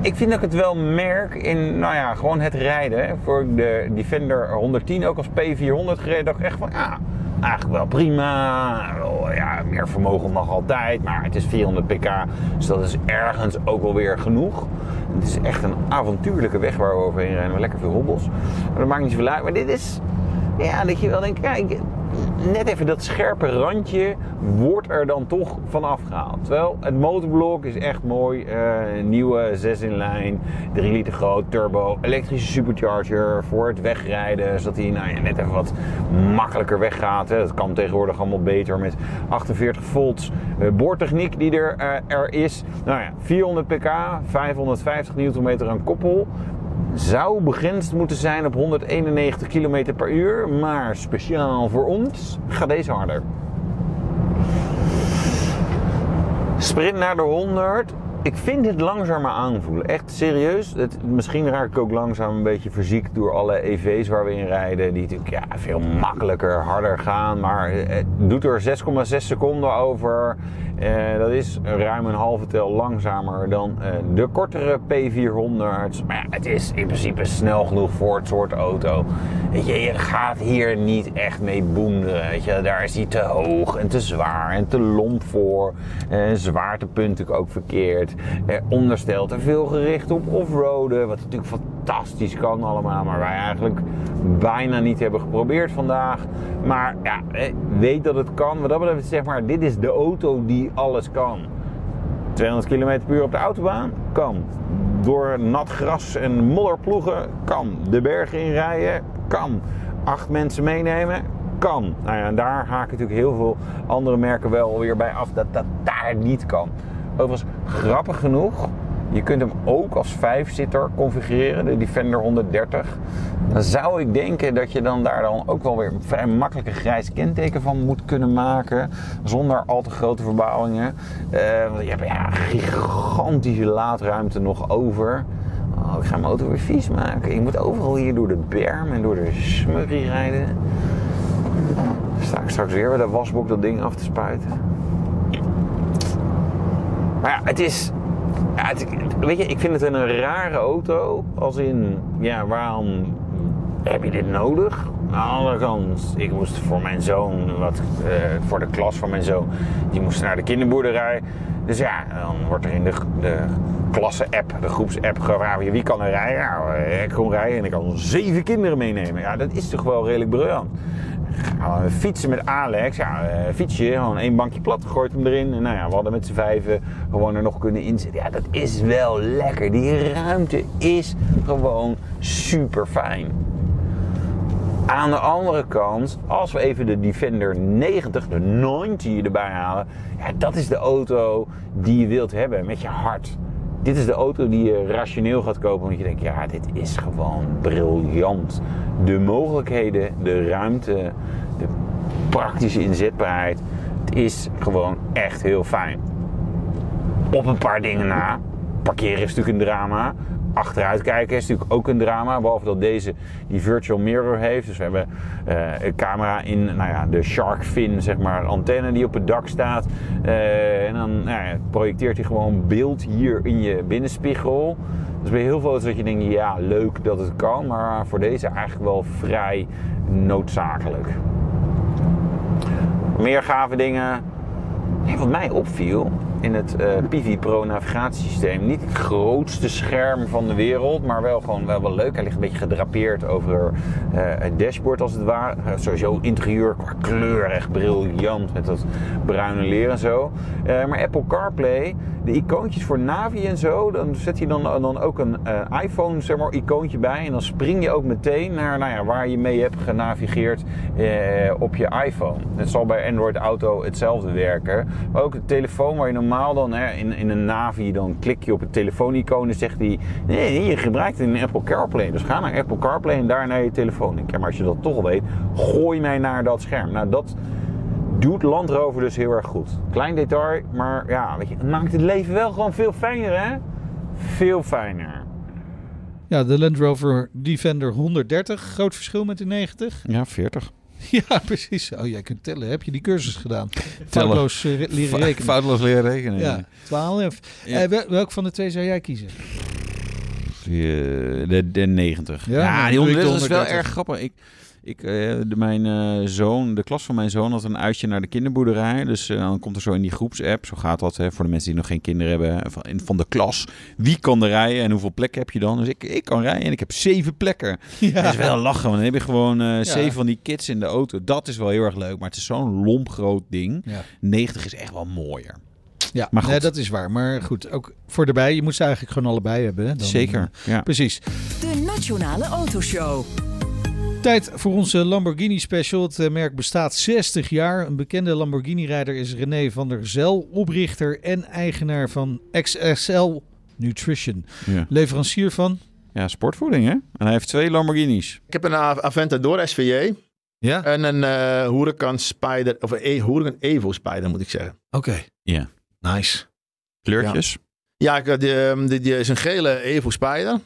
ik vind dat ik het wel merk in, nou ja, gewoon het rijden. Voor de Defender 110 ook als P400 gereden, dacht ik echt van, ja, eigenlijk wel prima. Ja, meer vermogen mag altijd, maar het is 400 pk, dus dat is ergens ook wel weer genoeg. Het is echt een avontuurlijke weg waar we overheen rijden, lekker veel hobbels. Maar dat maakt niet zoveel uit. Maar dit is, ja, dat je wel denkt, kijk, net even dat scherpe randje wordt er dan toch vanaf gehaald. Terwijl het motorblok is echt mooi. eh, nieuwe 6 in lijn, 3 liter groot, turbo, elektrische supercharger voor het wegrijden. Zodat hij nou ja, net even wat makkelijker weggaat. Dat kan tegenwoordig allemaal beter met 48 volts eh, boortechniek die er, eh, er is. Nou ja, 400 pk, 550 Nm aan koppel zou begrensd moeten zijn op 191 km per uur, maar speciaal voor ons gaat deze harder. Sprint naar de 100. Ik vind het langzamer aanvoelen. Echt serieus. Misschien raak ik ook langzaam een beetje verziekt door alle EV's waar we in rijden. Die natuurlijk ja, veel makkelijker, harder gaan. Maar het doet er 6,6 seconden over. Eh, dat is ruim een halve tel langzamer dan eh, de kortere P400. Maar het is in principe snel genoeg voor het soort auto. Weet je, je gaat hier niet echt mee boenderen. Weet je, daar is hij te hoog en te zwaar en te lomp voor. Eh, zwaartepunt natuurlijk ook verkeerd. Onderstel te veel gericht op offroaden. Wat natuurlijk fantastisch kan allemaal. Maar wij eigenlijk bijna niet hebben geprobeerd vandaag. Maar ja, weet dat het kan. Wat dat betreft zeg maar, dit is de auto die alles kan. 200 km per op de autobaan? Kan. Door nat gras en modder ploegen? Kan. De bergen inrijden? Kan. Acht mensen meenemen? Kan. Nou ja, en daar haken natuurlijk heel veel andere merken wel weer bij af dat dat daar niet kan. Overigens, grappig genoeg, je kunt hem ook als vijfzitter configureren, de Defender 130. Dan zou ik denken dat je dan daar dan ook wel weer een vrij makkelijk een grijs kenteken van moet kunnen maken. Zonder al te grote verbouwingen. Eh, je hebt ja, gigantische laadruimte nog over. Oh, ik ga mijn auto weer vies maken. Ik moet overal hier door de berm en door de smurrie rijden. Sta ik straks weer bij de wasbok dat ding af te spuiten. Maar ja, het is. Weet je, ik vind het een rare auto. Als in, ja, waarom heb je dit nodig? Aan de andere kant, ik moest voor mijn zoon, wat, eh, voor de klas van mijn zoon, die moest naar de kinderboerderij. Dus ja, dan wordt er in de, de klasse-app, de groeps-app gevraagd, wie kan er rijden? Nou, eh, ik kon rijden en ik kan zeven kinderen meenemen. Ja, dat is toch wel redelijk briljant. We fietsen met Alex. Ja, eh, fietsje, gewoon één bankje plat, gooit hem erin. En nou ja, we hadden met z'n vijven gewoon er nog kunnen inzetten. Ja, dat is wel lekker. Die ruimte is gewoon super fijn. Aan de andere kant, als we even de Defender 90, de 90 erbij halen. Ja, dat is de auto die je wilt hebben met je hart. Dit is de auto die je rationeel gaat kopen. Want je denkt, ja, dit is gewoon briljant. De mogelijkheden, de ruimte, de praktische inzetbaarheid. Het is gewoon echt heel fijn. Op een paar dingen na. Parkeren is natuurlijk een drama. Achteruit kijken is natuurlijk ook een drama. Behalve dat deze die virtual mirror heeft. Dus we hebben eh, een camera in nou ja, de shark fin, zeg maar, antenne die op het dak staat. Eh, en dan nou ja, projecteert hij gewoon beeld hier in je binnenspiegel. Dus bij heel veel is dat je denkt, ja, leuk dat het kan. Maar voor deze eigenlijk wel vrij noodzakelijk. Meer gave dingen. Wat mij opviel in het eh Pivi Pro navigatiesysteem. Niet het grootste scherm van de wereld, maar wel gewoon wel, wel leuk. Hij ligt een beetje gedrapeerd over eh, het dashboard als het ware. Eh, sowieso interieur qua kleur echt briljant met dat bruine leer en zo. Eh, maar Apple CarPlay, de icoontjes voor Navi en zo, dan zet je dan, dan ook een eh, iPhone zeg maar, icoontje bij. En dan spring je ook meteen naar nou ja, waar je mee hebt genavigeerd eh, op je iPhone. Het zal bij Android Auto hetzelfde werken. Maar ook de telefoon waar je normaal dan hè, in, in een Navi, dan klik je op het telefoonicoon en zegt hij... Nee, nee, je gebruikt een Apple CarPlay. Dus ga naar Apple CarPlay en daar naar je telefoon. Ik ja, maar als je dat toch al weet, gooi mij naar dat scherm. Nou, dat doet Land Rover dus heel erg goed. Klein detail, maar ja, weet je, het maakt het leven wel gewoon veel fijner, hè? Veel fijner. Ja, de Land Rover Defender 130. Groot verschil met de 90. Ja, 40. Ja, precies. Oh, jij kunt tellen. Heb je die cursus gedaan? Foutloos eh, re- leren rekenen. Foutloos leren rekenen. Ja, 12. Ja. Eh, wel- welk van de twee zou jij kiezen? Eh, De, de 90. Ja, die doe ik de 130 is wel 130. erg grappig. Ik, ik, eh, de, mijn eh, zoon, de klas van mijn zoon had een uitje naar de kinderboerderij. Dus eh, dan komt er zo in die groepsapp, zo gaat dat hè, voor de mensen die nog geen kinderen hebben, van, in- van de klas. Wie kan er rijden en hoeveel plekken heb je dan? Dus ik, ik kan rijden en ik heb zeven plekken. Dat is wel lachen, want dan heb je gewoon zeven van die kids in de auto. Dat is wel heel erg leuk, maar het is zo'n lomp groot ding. Ja. 90 is echt wel mooier. Ja, Maar goed. nee, dat is waar. Maar goed, ook voor erbij. Je moet ze eigenlijk gewoon allebei hebben. Hè? Dan, Zeker, ja. Precies. De Nationale Autoshow. Tijd voor onze Lamborghini special. Het eh, merk bestaat 60 jaar. Een bekende Lamborghini-rijder is René van der Zel, oprichter en eigenaar van XSL Nutrition. Ja. Leverancier van. ja, sportvoeding hè. En hij heeft twee Lamborghinis. Ik heb een Aventador SVJ Ja, en een eh Huracan Spider, of een E- Huracan Evo Spider moet ik zeggen. oké. Ja. Nice. Kleurtjes. Ja, ik, had die, ehm, die, die is een gele Evo Spider.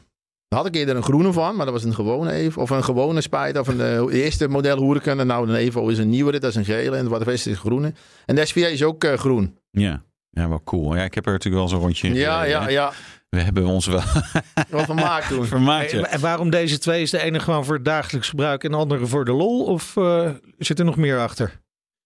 Daar had ik eerder een groene van, maar dat was een gewone Evo. Of een gewone Spider. Of een eh, eerste model Huracan. En nou, een Evo is een nieuwere, dat is een gele. En wat is is groene. En de SVJ is ook eh, groen. Ja. Ja, wel cool. Ja, ik heb er natuurlijk wel zo'n rondje in Ja, ja, ja. We hebben ons wel Wat van maak toen. vermaakt. Ja. En waarom deze twee? Is de ene gewoon voor het dagelijks gebruik en de andere voor de lol? Of eh, zit er nog meer achter?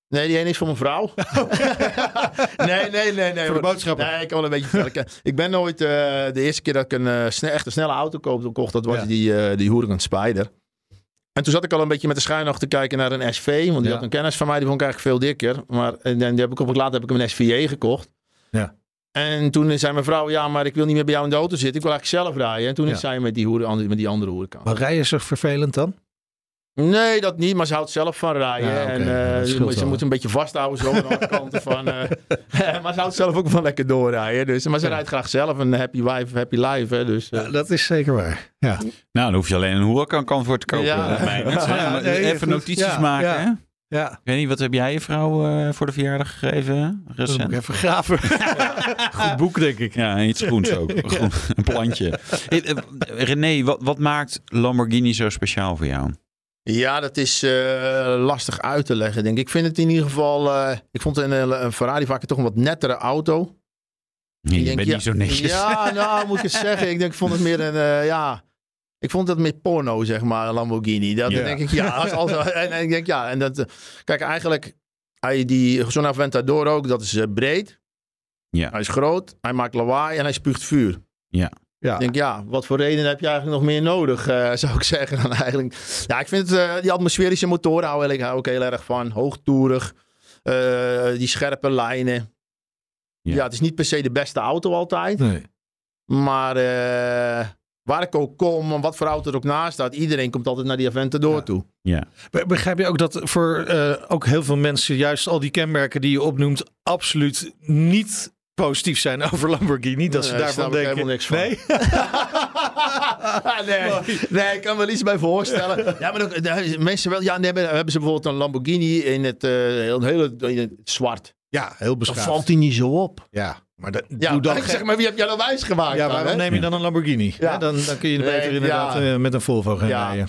Nee, die ene is voor mijn vrouw. nee, nee, nee. nee Voor de boodschappen. Nee, ik kan wel een beetje vertellen. Ik- ben nooit... eh, de eerste keer dat ik een eh, sne- echt een snelle auto koop, kocht, dat was Ja. die, eh die Huracan Spider. En toen zat ik al een beetje met de schuin achter te kijken naar een SV. Want die Ja. had een kennis van mij, die vond ik eigenlijk veel dikker. Maar en, die heb ik op het later heb ik een SVJ gekocht. Ja. En toen zei mijn vrouw, ja, maar ik wil niet meer bij jou in de auto zitten. Ik wil eigenlijk zelf rijden. En toen Ja. is zij met die, Hura- met die andere Huracan. Maar rijden is toch vervelend dan? Nee, dat niet, maar ze houdt zelf van rijden. Ja, oké. En eh, ze, moet- ze moet een beetje vasthouden zo aan alle kanten van. eh, maar ze houdt zelf ook van lekker doorrijden. Dus, maar ze Ja. rijdt graag zelf een happy wife, happy life. Hè, dus, eh, Ja, dat is zeker waar. Ja. Nou, dan hoef je alleen een Huracan kan voor te kopen. Ja. Mij. Nee, even notities Ja, maken. ja. Hè? ja. Ik weet niet, wat heb jij je vrouw eh, voor de verjaardag gegeven? Dat moet Recent. ik even graven. Goed boek, denk ik. Ja, en iets groens ook. Groen, een plantje. Eh, eh, René, wat, wat maakt Lamborghini zo speciaal voor jou? Ja, dat is eh, lastig uit te leggen, denk ik. Ik vind het in ieder geval. eh, ik vond een, een Ferrari vaak toch een wat nettere auto. Nee, Ik je denk, ja, niet zo netjes. Ja, nou moet ik eens zeggen. Ik denk, ik vond het meer een. eh, ja. Ik vond het meer porno, zeg maar, Lamborghini. Dat Ja. denk ik, ja. Als, als, en, en ik denk, ja. En dat, kijk, eigenlijk, hij die, zo'n Aventador ook, dat is breed. Ja. Hij is groot, hij maakt lawaai en hij spuugt vuur. Ja. Ik denk, ja, wat voor reden heb je eigenlijk nog meer nodig, eh, zou ik zeggen. Dan eigenlijk. Ja, ik vind het, eh, die atmosferische motoren hou ik ik heel erg van. Hoogtoerig, eh, die scherpe lijnen. Ja. Ja. het is niet per se de beste auto altijd. Nee. Maar eh, waar ik ook kom, en wat voor auto er ook naast staat, iedereen komt altijd naar die Aventador Ja. toe. Ja. Be- Begrijp je ook dat voor eh, ook heel veel mensen juist al die kenmerken die je opnoemt absoluut niet positief zijn over Lamborghini? Dat ze Nee, daarvan denken. helemaal niks van. Nee? nee, nee, ik kan me wel iets bij voorstellen. Ja, maar ook, mensen wel, ja, nee, hebben, hebben ze bijvoorbeeld een Lamborghini in het, eh, heel, hele, in het zwart. Ja, heel Dan beschaafd. valt die niet zo op. Ja. Maar dat, Ja, doe dan zeg maar, wie heb jij dan wijs gemaakt? ja, dan, waarom neem je dan een Lamborghini? Ja. Hè, Dan, dan kun je Nee, beter inderdaad ja. eh, met een Volvo gaan Ja. rijden.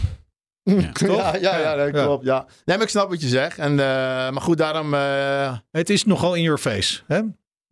Ja, ja, ja, dat Ja. klopt. Ja. Nee, maar ik snap wat je zegt. En, eh, maar goed, daarom... eh, Het is nogal in your face. Hè?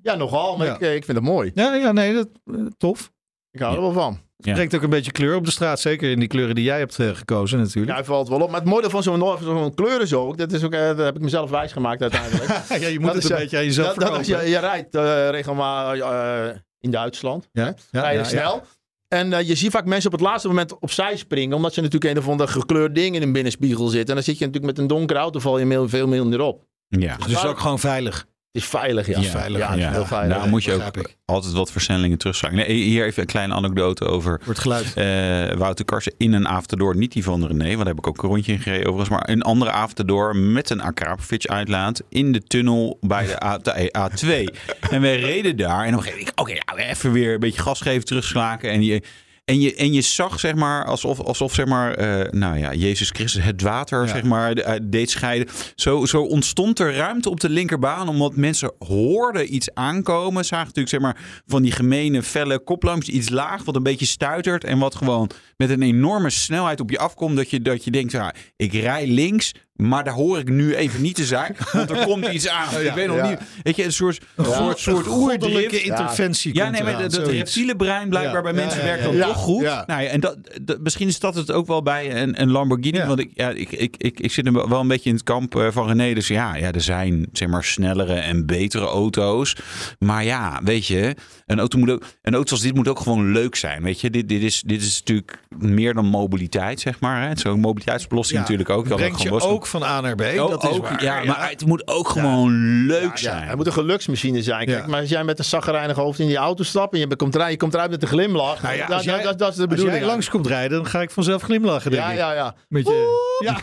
Ja, nogal. Maar Ja. ik, eh, ik vind het mooi. Ja, ja, nee, dat, eh, tof. Ik hou er wel van. Ja. Brengt ook een beetje kleur op de straat. Zeker in die kleuren die jij hebt eh, gekozen Ja, natuurlijk. hij valt wel op. Maar het mooie van zo'n van zo'n kleuren zo, ook, dat, is ook, dat heb ik mezelf wijs gemaakt uiteindelijk. Ja, je moet Dat het is, een beetje aan jezelf dat, dat als verkopen. je, je rijdt eh, regelmatig in Duitsland. Ja, ja, rij je ja, snel. En je ziet vaak mensen op het laatste moment opzij springen. Omdat ze natuurlijk een of ander gekleurd ding in een binnenspiegel zitten. En dan zit je natuurlijk met een donkere auto, val je veel, veel minder op. Ja. Dus ook gewoon veilig. Het is veilig, ja. Ja, veilig. Ja, ja. heel veilig. Daar moet je ook ik. altijd wat versnellingen terugschakelen. Nee, hier even een kleine anekdote over het geluid. eh, Wouter Karsen in een Aventador. Niet die van René, want daar heb ik ook een rondje in gereden overigens. Maar een andere Aventador met een Akrapovic uitlaat in de tunnel bij de A, de A2. en wij reden daar en dan geef ik, oké, nou, even weer een beetje gas geven, terugslaken. En je... En je, en je zag, zeg maar, alsof, alsof zeg maar, eh, nou ja, Jezus Christus het water, Ja. zeg maar, eh, deed scheiden. Zo, zo ontstond er ruimte op de linkerbaan, omdat mensen hoorden iets aankomen. Zagen natuurlijk, zeg maar, van die gemene, felle koplampjes, iets laag, wat een beetje stuitert. En wat gewoon met een enorme snelheid op je afkomt, dat je, dat je denkt, ja, ik rij links, maar daar hoor ik nu even niet te zijn, want er komt iets aan. ik weet nog ja. niet, weet je, een soort, Ja. soort, soort Goddelijke oerdrift. interventie Ja, nee, maar dat, reptiele brein blijkbaar bij mensen ja, werkt dan toch goed. Nou ja, en dat, dat- misschien is dat het ook wel bij een, een Lamborghini. Want ik, ja, ik, ik, ik, ik zit wel een beetje in het kamp eh, van René. Dus ja, ja, er zijn zeg maar snellere en betere auto's. Maar ja, weet je, een auto, moet ook, een auto als dit moet ook gewoon leuk zijn. Weet je, dit, dit, is, dit is natuurlijk meer dan mobiliteit, zeg maar. hè. Zo'n mobiliteitsoplossing natuurlijk ook. kan Brengt gewoon je ook van A naar B. Oh, dat is ook, waar. ja, maar het moet ook gewoon leuk Ja, zijn. het moet een geluksmachine zijn. Kijk, Ja. maar als jij met een zaggerijnig hoofd in die auto stapt en je komt eruit, je komt eruit met een glimlach. Nou ja, dat, als jij- dat, is de Als bedoeling. jij langs komt rijden, dan ga ik vanzelf glimlachen, denk ja, ik. ja, ja. Met je... Ja.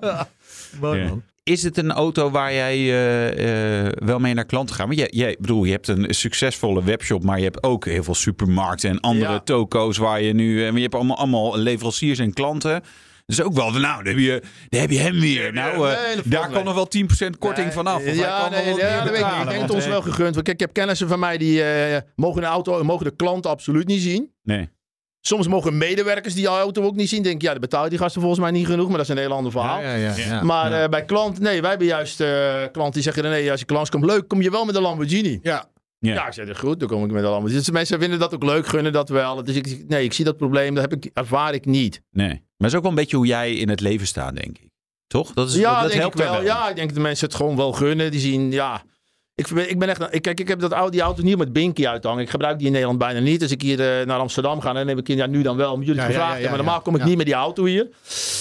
Mooi, man. Is het een auto waar jij eh, eh, wel mee naar klanten gaat? Want jij, jij bedoel, je hebt een succesvolle webshop, maar je hebt ook heel veel supermarkten en andere Ja. toko's waar je nu. En je hebt allemaal, allemaal leveranciers en klanten. Dus ook wel, nou, daar heb je, daar heb je hem weer. Nou, eh, nee, dat daar kan nog wel 10% korting Nee, vanaf. Of ja, nee, ja, dat weet ik niet. Ik denk het ons eh, wel gegund. Want kijk, ik heb kennissen van mij die eh, mogen een auto, mogen de klanten absoluut niet zien. Nee. Soms mogen medewerkers die auto ook niet zien. Denk ik, ja, dan betaal je die gasten volgens mij niet genoeg. Maar dat is een heel ander verhaal. Ja, ja, ja. Maar ja. eh, bij klanten, nee, wij hebben juist eh, klanten die zeggen: nee, als je klant komt, leuk, kom je wel met een Lamborghini. ja. Ja. Ja, ik zeg, goed, dan kom ik met een Lamborghini. Dus mensen vinden dat ook leuk, gunnen dat wel. Dus ik, nee, ik zie dat probleem, dat heb ik, ervaar ik niet. nee. Maar het is ook wel een beetje hoe jij in het leven staat, denk ik. Toch? Dat, is, ja, dat denk helpt ik wel. Ja, ik denk dat de mensen het gewoon wel gunnen. Die zien, ja. Ik, ben- ik ben echt, ik, kijk, ik heb dat oude, die auto niet met Binky uithangen. Ik gebruik die in Nederland bijna niet. Als ik hier eh, naar Amsterdam ga, dan neem ik ja, nu dan wel, omdat jullie Ja, het ja, gevraagd ja, hebben. ja, Maar normaal kom ik ja. niet met die auto hier.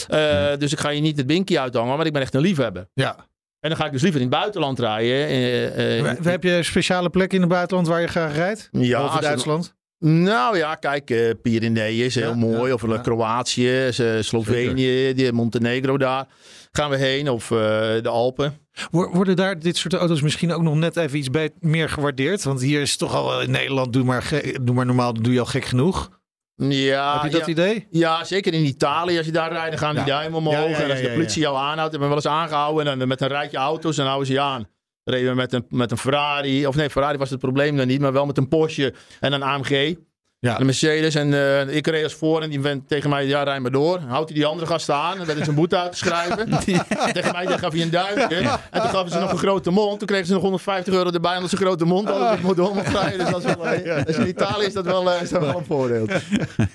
Eh, Dus ik ga hier niet het Binky uithangen, maar ik ben echt een liefhebber. ja. En dan ga ik dus liever in het buitenland rijden. eh, eh, We- Heb je een speciale plek in het buitenland waar je graag rijdt? ja, Behalve als er- Duitsland? Nou ja, kijk, eh Pyreneeën is heel Ja, mooi. ja, of ja. Kroatië, eh, Slovenië, die Montenegro daar. Gaan we heen. Of eh, de Alpen. Wo- Worden daar dit soort auto's misschien ook nog net even iets meer gewaardeerd? Want hier is toch al in Nederland, doe maar, doe maar normaal, doe je al gek genoeg. Ja, Heb je dat ja, idee? ja, zeker in Italië. Als je daar rijdt, dan gaan die Ja. duimen omhoog. Ja, en als de politie jou aanhoudt, hebben we wel eens aangehouden. En dan met een rijtje auto's, dan houden ze je aan. Reden we met een, met een Ferrari. Of nee, Ferrari was het probleem dan niet. Maar wel met een Porsche en een AMG. Ja. Een Mercedes. En eh, ik reed als voor. En die vent tegen mij, ja, rij maar door. Houdt hij die andere gasten aan. En werd hij zijn boete uit te schrijven. tegen mij gaf hij een duimpje. En toen gaven ze nog een grote mond. Toen kregen ze nog 150 euro erbij. Omdat ze een grote mond hadden. Dus ik moet door mocht rijden. Dus, dat is wel, eh, dus in Italië is dat wel, eh, is dat wel een voordeel.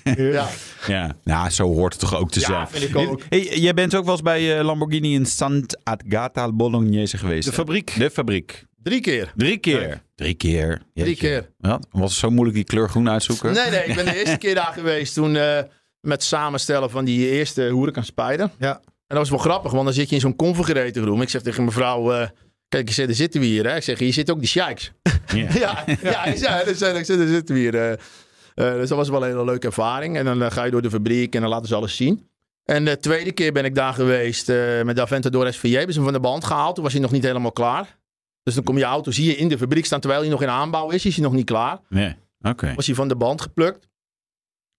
Ja. Ja, nou, zo hoort het toch ook te Ja, zijn. vind ik ook. Hey, jij bent ook wel eens bij eh, Lamborghini in Sant'Agata Bolognese geweest. De fabriek. De fabriek. Drie keer. Drie keer. Drie keer. Drie Jeetje. keer. Wat? Was het zo moeilijk die kleur groen uitzoeken? Nee, nee, ik ben de eerste keer daar geweest toen eh, met samenstellen van die eerste Huracan Spider. Ja. En dat was wel grappig, want dan zit je in zo'n configurator room. Ik zeg tegen mevrouw, eh, kijk, ik zeg, daar zitten we hier. Hè? Ik zeg, hier zitten ook die sheiks. Ja. ja, ja, dus, ik zeg, daar zitten we hier. eh. Dus dat was wel een hele leuke ervaring. En dan ga je door de fabriek en dan laten ze alles zien. En de tweede keer ben ik daar geweest eh, met de Aventador SVJ. Hebben ze hem van de band gehaald. Toen was hij nog niet helemaal klaar. Dus dan kom je auto, zie je in de fabriek staan terwijl hij nog in aanbouw is. Is hij nog niet klaar Nee. Oké. was hij van de band geplukt.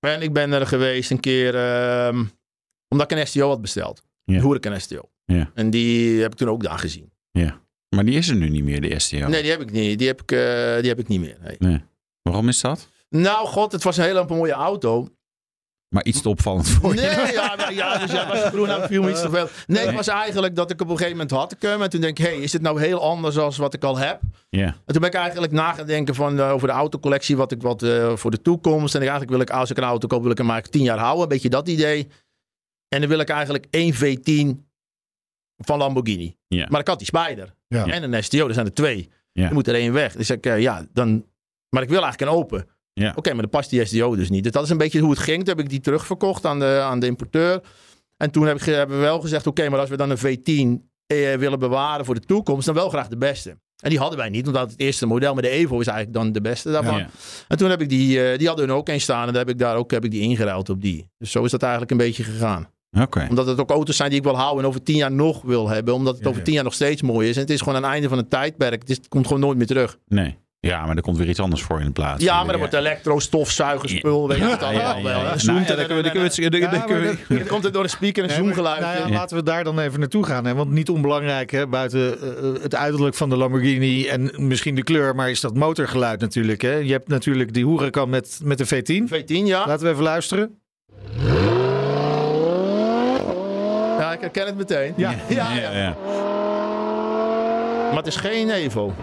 En ik ben er geweest een keer, ehm, omdat ik een STO had besteld. Ja. Een Huracan STO. Ja. En die heb ik toen ook daar gezien. Ja. Maar die is er nu niet meer, de STO. Nee, die heb ik niet. Die heb ik, eh, die heb ik niet meer. Nee. Nee. Waarom is dat? Nou, god, het was een hele mooie auto. Maar iets te opvallend voor je. Nee, ja, nou, ja, dus ja, was groen aan viel me iets te veel. Nee, het was eigenlijk dat ik op een gegeven moment had ik hem. En toen denk ik, hé, hey, is dit nou heel anders dan wat ik al heb? Ja. En toen ben ik eigenlijk na gaan denken van, eh, over de autocollectie, wat ik wat eh, voor de toekomst. En eigenlijk wil ik, als ik een auto koop, wil ik hem maar tien jaar houden. Een beetje dat idee. En dan wil ik eigenlijk één V10 van Lamborghini. Ja. Maar ik had die Spider. Ja. En een STO, er zijn er twee. Ja. Er moet er één weg. Dus ik, eh, ja, dan... Maar ik wil eigenlijk een open. Ja. Oké, maar dan past die STO dus niet. Dus dat is een beetje hoe het ging. Toen heb ik die terugverkocht aan de, aan de importeur. En toen heb ik, hebben we wel gezegd, oké, maar als we dan een V10 eh, willen bewaren voor de toekomst, dan wel graag de beste. En die hadden wij niet, omdat het eerste model met de Evo is eigenlijk dan de beste daarvan. Ja. En toen heb ik die, eh, die hadden hun ook een staan en dan heb ik daar ook heb ik die ingeruild op die. Dus zo is dat eigenlijk een beetje gegaan. Oké. Omdat het ook auto's zijn die ik wil houden en over tien jaar nog wil hebben. Omdat het Ja, over tien jaar nog steeds mooi is. En het is gewoon aan het einde van een tijdperk. Het, is, het komt gewoon nooit meer terug. Nee. Ja, maar er komt weer iets anders voor in de plaats. Ja, maar dan wordt elektro, stofzuigerspul, weet je het allemaal wel. Zoomt Nou dan en- en- komt het door een speaker, een zoomgeluid. nou ja, Ja. Laten we daar dan even naartoe gaan. Hè? Want niet onbelangrijk, hè? buiten eh, het uiterlijk van de Lamborghini en misschien de kleur, maar is dat motorgeluid natuurlijk. Hè? Je hebt natuurlijk die Huracan met, met de V10. V10, ja. Laten we even luisteren. Ja, ik herken het meteen. Ja. ja, Ja, ja. ja. Maar het is geen Evo.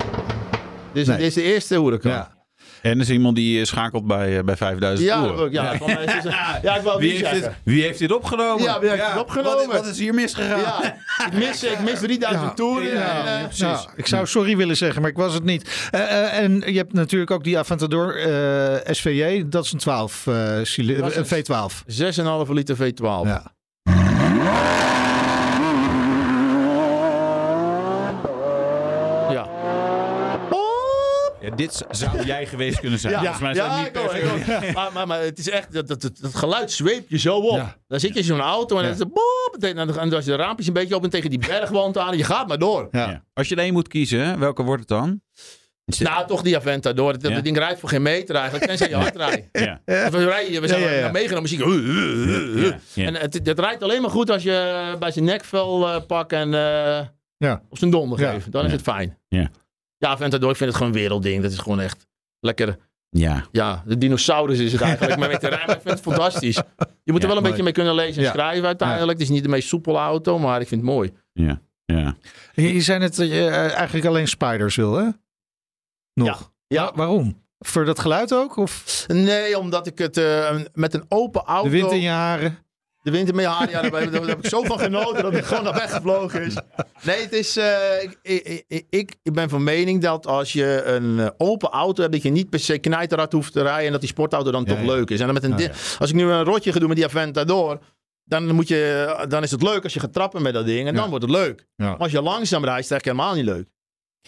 Dit is, Nee. dit is de eerste Huracan. Ja. En er is iemand die eh, schakelt bij, eh, bij 5000 Ja, toeren. ook, ja, van mij is het- ja, ik wou Wie heeft, dit, zeggen. wie heeft dit opgenomen? Ja, wie heeft dit opgenomen? Wat, wat is hier misgegaan? Ja, ik mis, ik mis 3000 toeren. Ja, en, eh, precies. Nou, ik zou sorry willen zeggen, maar ik was het niet. Eh, eh, en je hebt natuurlijk ook die Aventador eh, SVJ. Dat is een 12 eh cili- Dat is een een- V12. 6,5 liter V12. Ja. Ja. Ja, dit zou jij geweest kunnen zijn. Ja, Volgens mij ja, niet ik ook, ik. Maar, maar, maar het is echt, dat, dat, dat, dat geluid zweept je zo op. Ja. Dan zit je in zo'n auto en dan is het boop, en dan als je de raampjes een beetje op en tegen die bergwand aan en je gaat maar door. Ja. Ja. Als je er één moet kiezen, welke wordt het dan? Nou, toch die Aventador. Dat, dat Ja. ding rijdt voor geen meter eigenlijk, tenzij je hard rijdt. Ja. We, rijden, we zijn Ja, ja, ja. naar meegenomen muziek. Ja, ja. En het, het rijdt alleen maar goed als je bij zijn nekvel eh pakt en eh, Ja. op zijn donder Ja. geeft. Dan is Ja. het fijn. Ja. Ja, Aventador, ik vind het gewoon een wereldding. Dat is gewoon echt lekker. ja. Ja, de dinosaurus is het eigenlijk. maar met de rijden, maar ik vind het fantastisch. Je moet er wel een mooi. beetje mee kunnen lezen en Ja. schrijven uiteindelijk. Het is niet de meest soepele auto, maar ik vind het mooi. Ja. ja. Je, je zei net dat je eh, eigenlijk alleen spiders wil, hè? Nog. Ja. Wa- waarom? Voor dat geluid ook? Of Nee, omdat ik het eh, met een open auto... de wind in je haren? De in mijn haar, ja, daar, heb ik zo van genoten dat het gewoon naar weg gevlogen is. Nee, het is. eh, ik, ik, ik, ben van mening dat als je een eh, open auto hebt, dat je niet per se knijterhard hoeft te rijden en dat die sportauto dan Ja, toch ja. leuk is. En dan met een ja. als ik nu een rotje ga doen met die Aventador, dan, moet je, dan is het leuk als je gaat trappen met dat ding en dan wordt het leuk. Maar als je langzaam rijdt, is het eigenlijk helemaal niet leuk.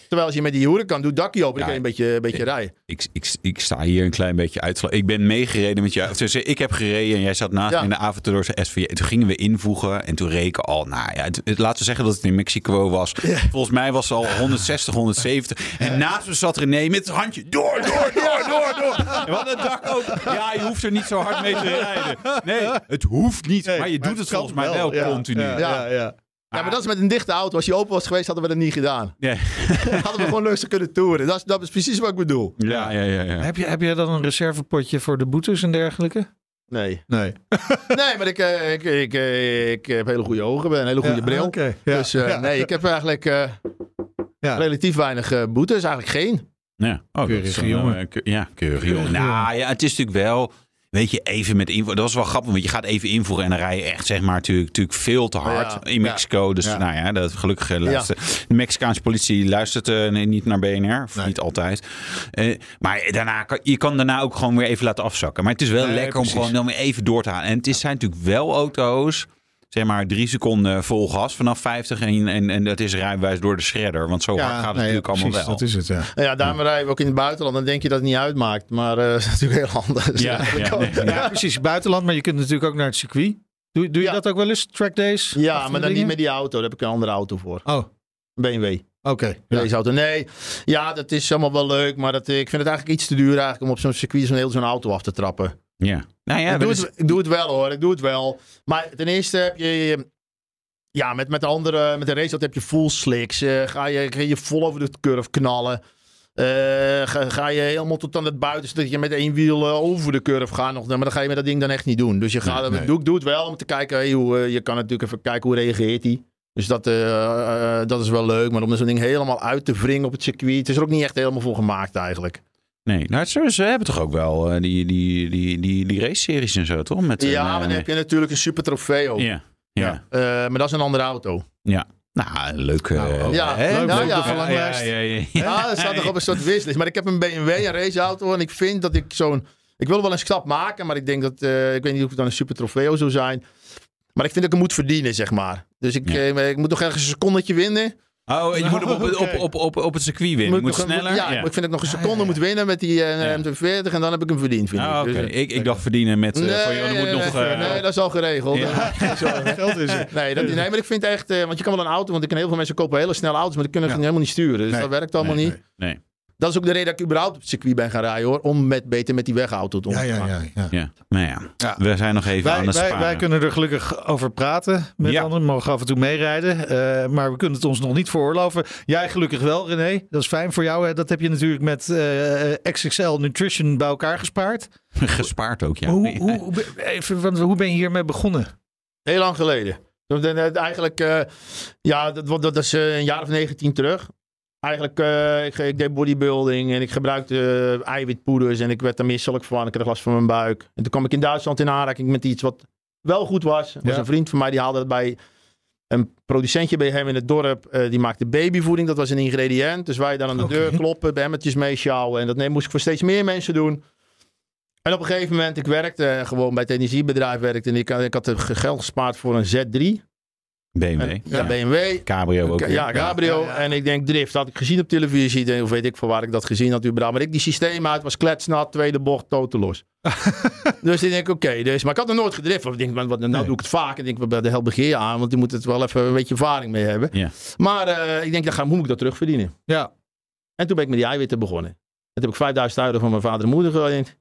Terwijl als je met die Huracan doet, dakje open, dan Ja, kan je een beetje, een beetje rijden. Ik, ik, ik sta hier een klein beetje uit. Ik ben meegereden met jou. Dus ik heb gereden en jij zat naast Ja. me in de Aventadorse SV. En toen gingen we invoegen en toen reken al, nou ja, het, het- laten we zeggen dat het in Mexico was. Volgens mij was het al 160, 170. En naast me zat René met het handje door, door, door, door, door. En hadden het dak ook. Ja, je hoeft er niet zo hard mee te rijden. Nee, het hoeft niet. maar je doet het volgens mij wel, ja. continu. Ja, ja, ja. Maar dat is met een dichte auto. Als die open was geweest, hadden we dat niet gedaan. Ja, hadden we gewoon lustig kunnen toeren. Dat is, dat is precies wat ik bedoel. ja, ja. ja, ja. Heb, je, heb je dan een reservepotje voor de boetes en dergelijke? Nee. Nee. Nee, maar ik, eh, ik, ik, eh, ik heb hele goede ogen, ben een hele goede Ja, bril. Ja, Dus eh, ja. nee, ik heb eigenlijk eh, Ja. relatief weinig boetes. Eigenlijk geen. Ja, oh, wel, jongen. ja, keurige jongen. Nou ja, het is natuurlijk wel. Weet je, even met invoeren. Dat was wel grappig, want je gaat even invoeren en dan rij je echt, zeg maar, natuurlijk, natuurlijk veel te hard Ja, in Mexico. Dus Ja. nou ja, dat gelukkig eh, luistert. De Mexicaanse politie luistert eh, niet naar BNR, of Nee. niet altijd. Eh, maar daarna kan, je kan daarna ook gewoon weer even laten afzakken. Maar het is wel Nee, lekker precies. om gewoon dan weer even door te halen. En het is, zijn natuurlijk wel auto's. Zeg maar drie seconden vol gas vanaf 50 en, en, en dat is rijbewijs door de shredder. Want zo hard gaat het nee, natuurlijk allemaal precies, wel. Dat is het, ja. Nou ja, daarom rijden we ook in het buitenland. Dan denk je dat het niet uitmaakt. Maar eh, dat is natuurlijk heel anders. Ja, ja, nee, Ja, precies. Buitenland, maar je kunt natuurlijk ook naar het circuit. Doe, doe je Ja. dat ook wel eens? Track days? Ja, maar dan niet met die auto. Daar heb ik een andere auto voor. Oh, Een BMW. oké. Ja. Deze auto. Nee, ja, dat is allemaal wel leuk. Maar dat, ik vind het eigenlijk iets te duur eigenlijk om op zo'n circuit zo'n heel zo'n auto af te trappen. Ja. Nou ja, ik, doe dus- het, ik doe het wel hoor, ik doe het wel. Maar ten eerste heb je, ja, met, met de andere, met de race dat heb je full slicks. Eh, ga, je, ga je vol over de curve knallen. Eh, ga, ga je helemaal tot aan het buiten, dat je met één wiel eh, over de curve gaat nog. Maar dat ga je met dat ding dan echt niet doen. Dus je gaat, nee. doe, doe het wel om te kijken, hey, hoe, je kan natuurlijk even kijken hoe reageert hij. Dus dat, dat is wel leuk. Maar om zo'n ding helemaal uit te wringen op het circuit. Het is er ook niet echt helemaal voor gemaakt eigenlijk. Nee, nou, ze, ze hebben toch ook wel eh, die, die, die, die, die race-series en zo, toch? Met, ja, eh, maar dan heb je natuurlijk een super trofeo. Ja, ja. Eh, maar dat is een andere auto. Nou, leuk. eh, Nou, ja, hè? leuk, Leuk ja, ja, Ja, ja, ja. Ja, dat staat nog op een soort wishlist. Maar ik heb een BMW, een raceauto. En ik vind dat ik zo'n... Ik wil wel een stap maken, maar ik denk dat... eh, ik weet niet of het dan een super trofeo zou zijn. Maar ik vind dat ik hem moet verdienen, zeg maar. Dus ik, Ja. eh, ik moet nog ergens een secondetje winnen. Oh, je moet hem op, op, op, op, op het circuit winnen. Je moet een- sneller. Ja, ik vind dat ik nog een seconde moet winnen met die eh, Ja. M40. En dan heb ik hem verdiend, vind Ah. Dus, eh, ik, ik dacht verdienen met... eh, nee, van, joh, moet nee, nog... nee, eh, nee, dat is al geregeld. Ja. Geen zorgen. Geld is er. Nee, dat, nee, maar ik vind echt... eh, want je kan wel een auto, want ik ken heel veel mensen kopen hele snelle auto's, maar die kunnen Ja. helemaal niet sturen. Dus Nee. dat werkt allemaal Nee, niet. nee. Dat is ook de reden dat ik überhaupt op het circuit ben gaan rijden, hoor. Om met, beter met die wegauto te Ja, omgaan. ja, ja. ja. Ja, nou ja. Ja. We zijn nog even aan Wij, het wij, sparen. wij kunnen er gelukkig over praten met Ja. anderen. Mogen af en toe meerijden. Eh, maar we kunnen het ons nog niet veroorloven. Jij gelukkig wel, René. Dat is fijn voor jou. Hè? Dat heb je natuurlijk met eh, XXL Nutrition bij elkaar gespaard. Gespaard ook, ja. hoe, hoe, hoe ben- even, want hoe ben je hiermee begonnen? Heel lang geleden. Eigenlijk, eh, ja, dat, dat, dat is een jaar of 19 terug. Eigenlijk, eh, ik, ik deed bodybuilding en ik gebruikte eh, eiwitpoeders en ik werd er misselijk van. Ik kreeg last van mijn buik. En toen kwam ik in Duitsland in aanraking met iets wat wel goed was. Er was Ja. een vriend van mij die haalde het bij een producentje bij hem in het dorp. eh, die maakte babyvoeding, dat was een ingrediënt. Dus wij dan aan de Oké. deur kloppen, bemmetjes meesjouwen. En dat moest ik voor steeds meer mensen doen. En op een gegeven moment, ik werkte gewoon bij het energiebedrijf werkte. En ik, ik had geld gespaard voor een Z3. BMW. En- ja, BMW. Cabrio ook. Ja? Cabrio. En ik denk drift. Had ik gezien op televisie. Of weet ik van waar ik dat gezien had überhaupt. Maar ik die systeem uit was kletsnat. Tweede bocht, totaal los. dus ik denk, oké. dus, maar ik had nog nooit gedrift. Want ik denk, wat, nou Nee. doe ik het vaak. Ik denk, wat bij de hel begeer je aan. Want je moet het wel even een beetje ervaring mee hebben. Ja. Maar eh, ik denk, dan ga, hoe moet ik dat terugverdienen? Ja, En toen ben ik met die eiwitten begonnen. En toen heb ik 5000 euro van mijn vader en moeder geleend.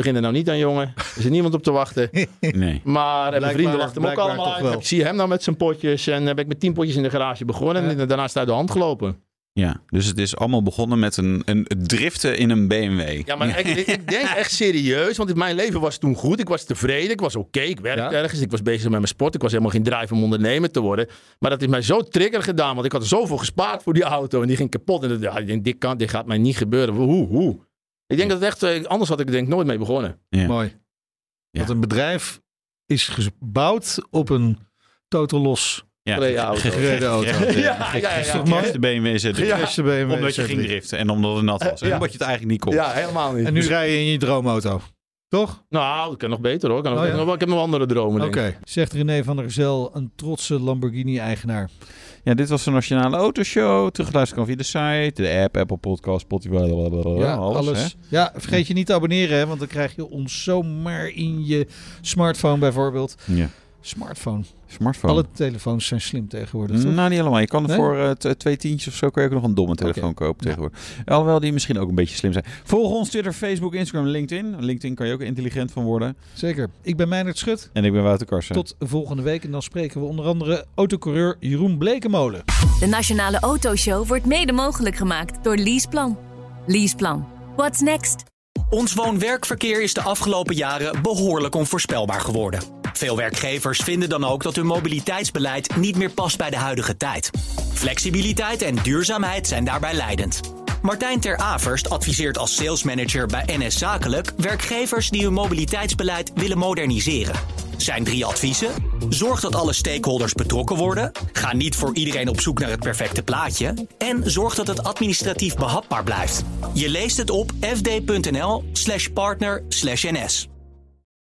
Begin er nou niet aan, jongen. Er zit niemand op te wachten. Nee. Maar mijn vrienden lachten hem ook allemaal uit. Ik zie hem nou met zijn potjes. En heb ik met 10 potjes in de garage begonnen. En daarna is het uit de hand gelopen. Ja, dus het is allemaal begonnen met een, een driften in een BMW. Ja, maar ik, ik, denk echt serieus. Want mijn leven was toen goed. Ik was tevreden. Ik was oké. Ik werkte Ja. ergens. Ik was bezig met mijn sport. Ik was helemaal geen drive om ondernemer te worden. Maar dat is mij zo trigger gedaan. Want ik had zoveel gespaard voor die auto. En die ging kapot. En dat- ja, dit, kan, dit gaat mij niet gebeuren. Hoe, hoe? Ik denk dat het echt... eh, Anders had ik denk ik nooit mee begonnen. Ja. mooi. Ja. Want een bedrijf is gebouwd op een totaal los Ja, Gereden auto. gereden auto. Ja, ja, ja, de BMW Z3. Ja. Eerste BMW Omdat je Z3. ging driften en omdat het nat was. En omdat je het eigenlijk niet kon. Ja, helemaal niet. En nu rij je in je droomauto. Toch? Nou, dat kan nog beter hoor. Kan nog, Oh, ja. ik heb nog- andere dromen. Oké. Zegt René van der Zel, een trotse Lamborghini-eigenaar. Ja, dit was de Nationale Autoshow. Terugluisteren kan via de site, de app, Apple Podcast, Spotify, blablabla, Ja, alles. alles. hè? Ja, vergeet je niet te abonneren, hè, want dan krijg je ons zomaar in je smartphone bijvoorbeeld. Ja. Smartphone. Smartphone. Alle telefoons zijn slim tegenwoordig. toch? Nou, niet helemaal. Je kan er Nee? voor eh, twee tientjes of zo kan je ook nog een domme telefoon kopen tegenwoordig. Alhoewel die misschien ook een beetje slim zijn. Volg ons Twitter, Facebook, Instagram, LinkedIn. LinkedIn kan je ook intelligent van worden. Zeker. Ik ben Meijnerd Schut. En ik ben Wouter Karsen. Tot volgende week. En dan spreken we onder andere autocoureur Jeroen Blekemolen. De Nationale Autoshow wordt mede mogelijk gemaakt door Leaseplan. Leaseplan. What's next? Ons woon-werkverkeer is de afgelopen jaren behoorlijk onvoorspelbaar geworden. Veel werkgevers vinden dan ook dat hun mobiliteitsbeleid niet meer past bij de huidige tijd. Flexibiliteit en duurzaamheid zijn daarbij leidend. Martijn Ter Averst adviseert als salesmanager bij NS Zakelijk werkgevers die hun mobiliteitsbeleid willen moderniseren. Zijn drie adviezen: zorg dat alle stakeholders betrokken worden, ga niet voor iedereen op zoek naar het perfecte plaatje en zorg dat het administratief behapbaar blijft. Je leest het op fd.nl/partner/ns.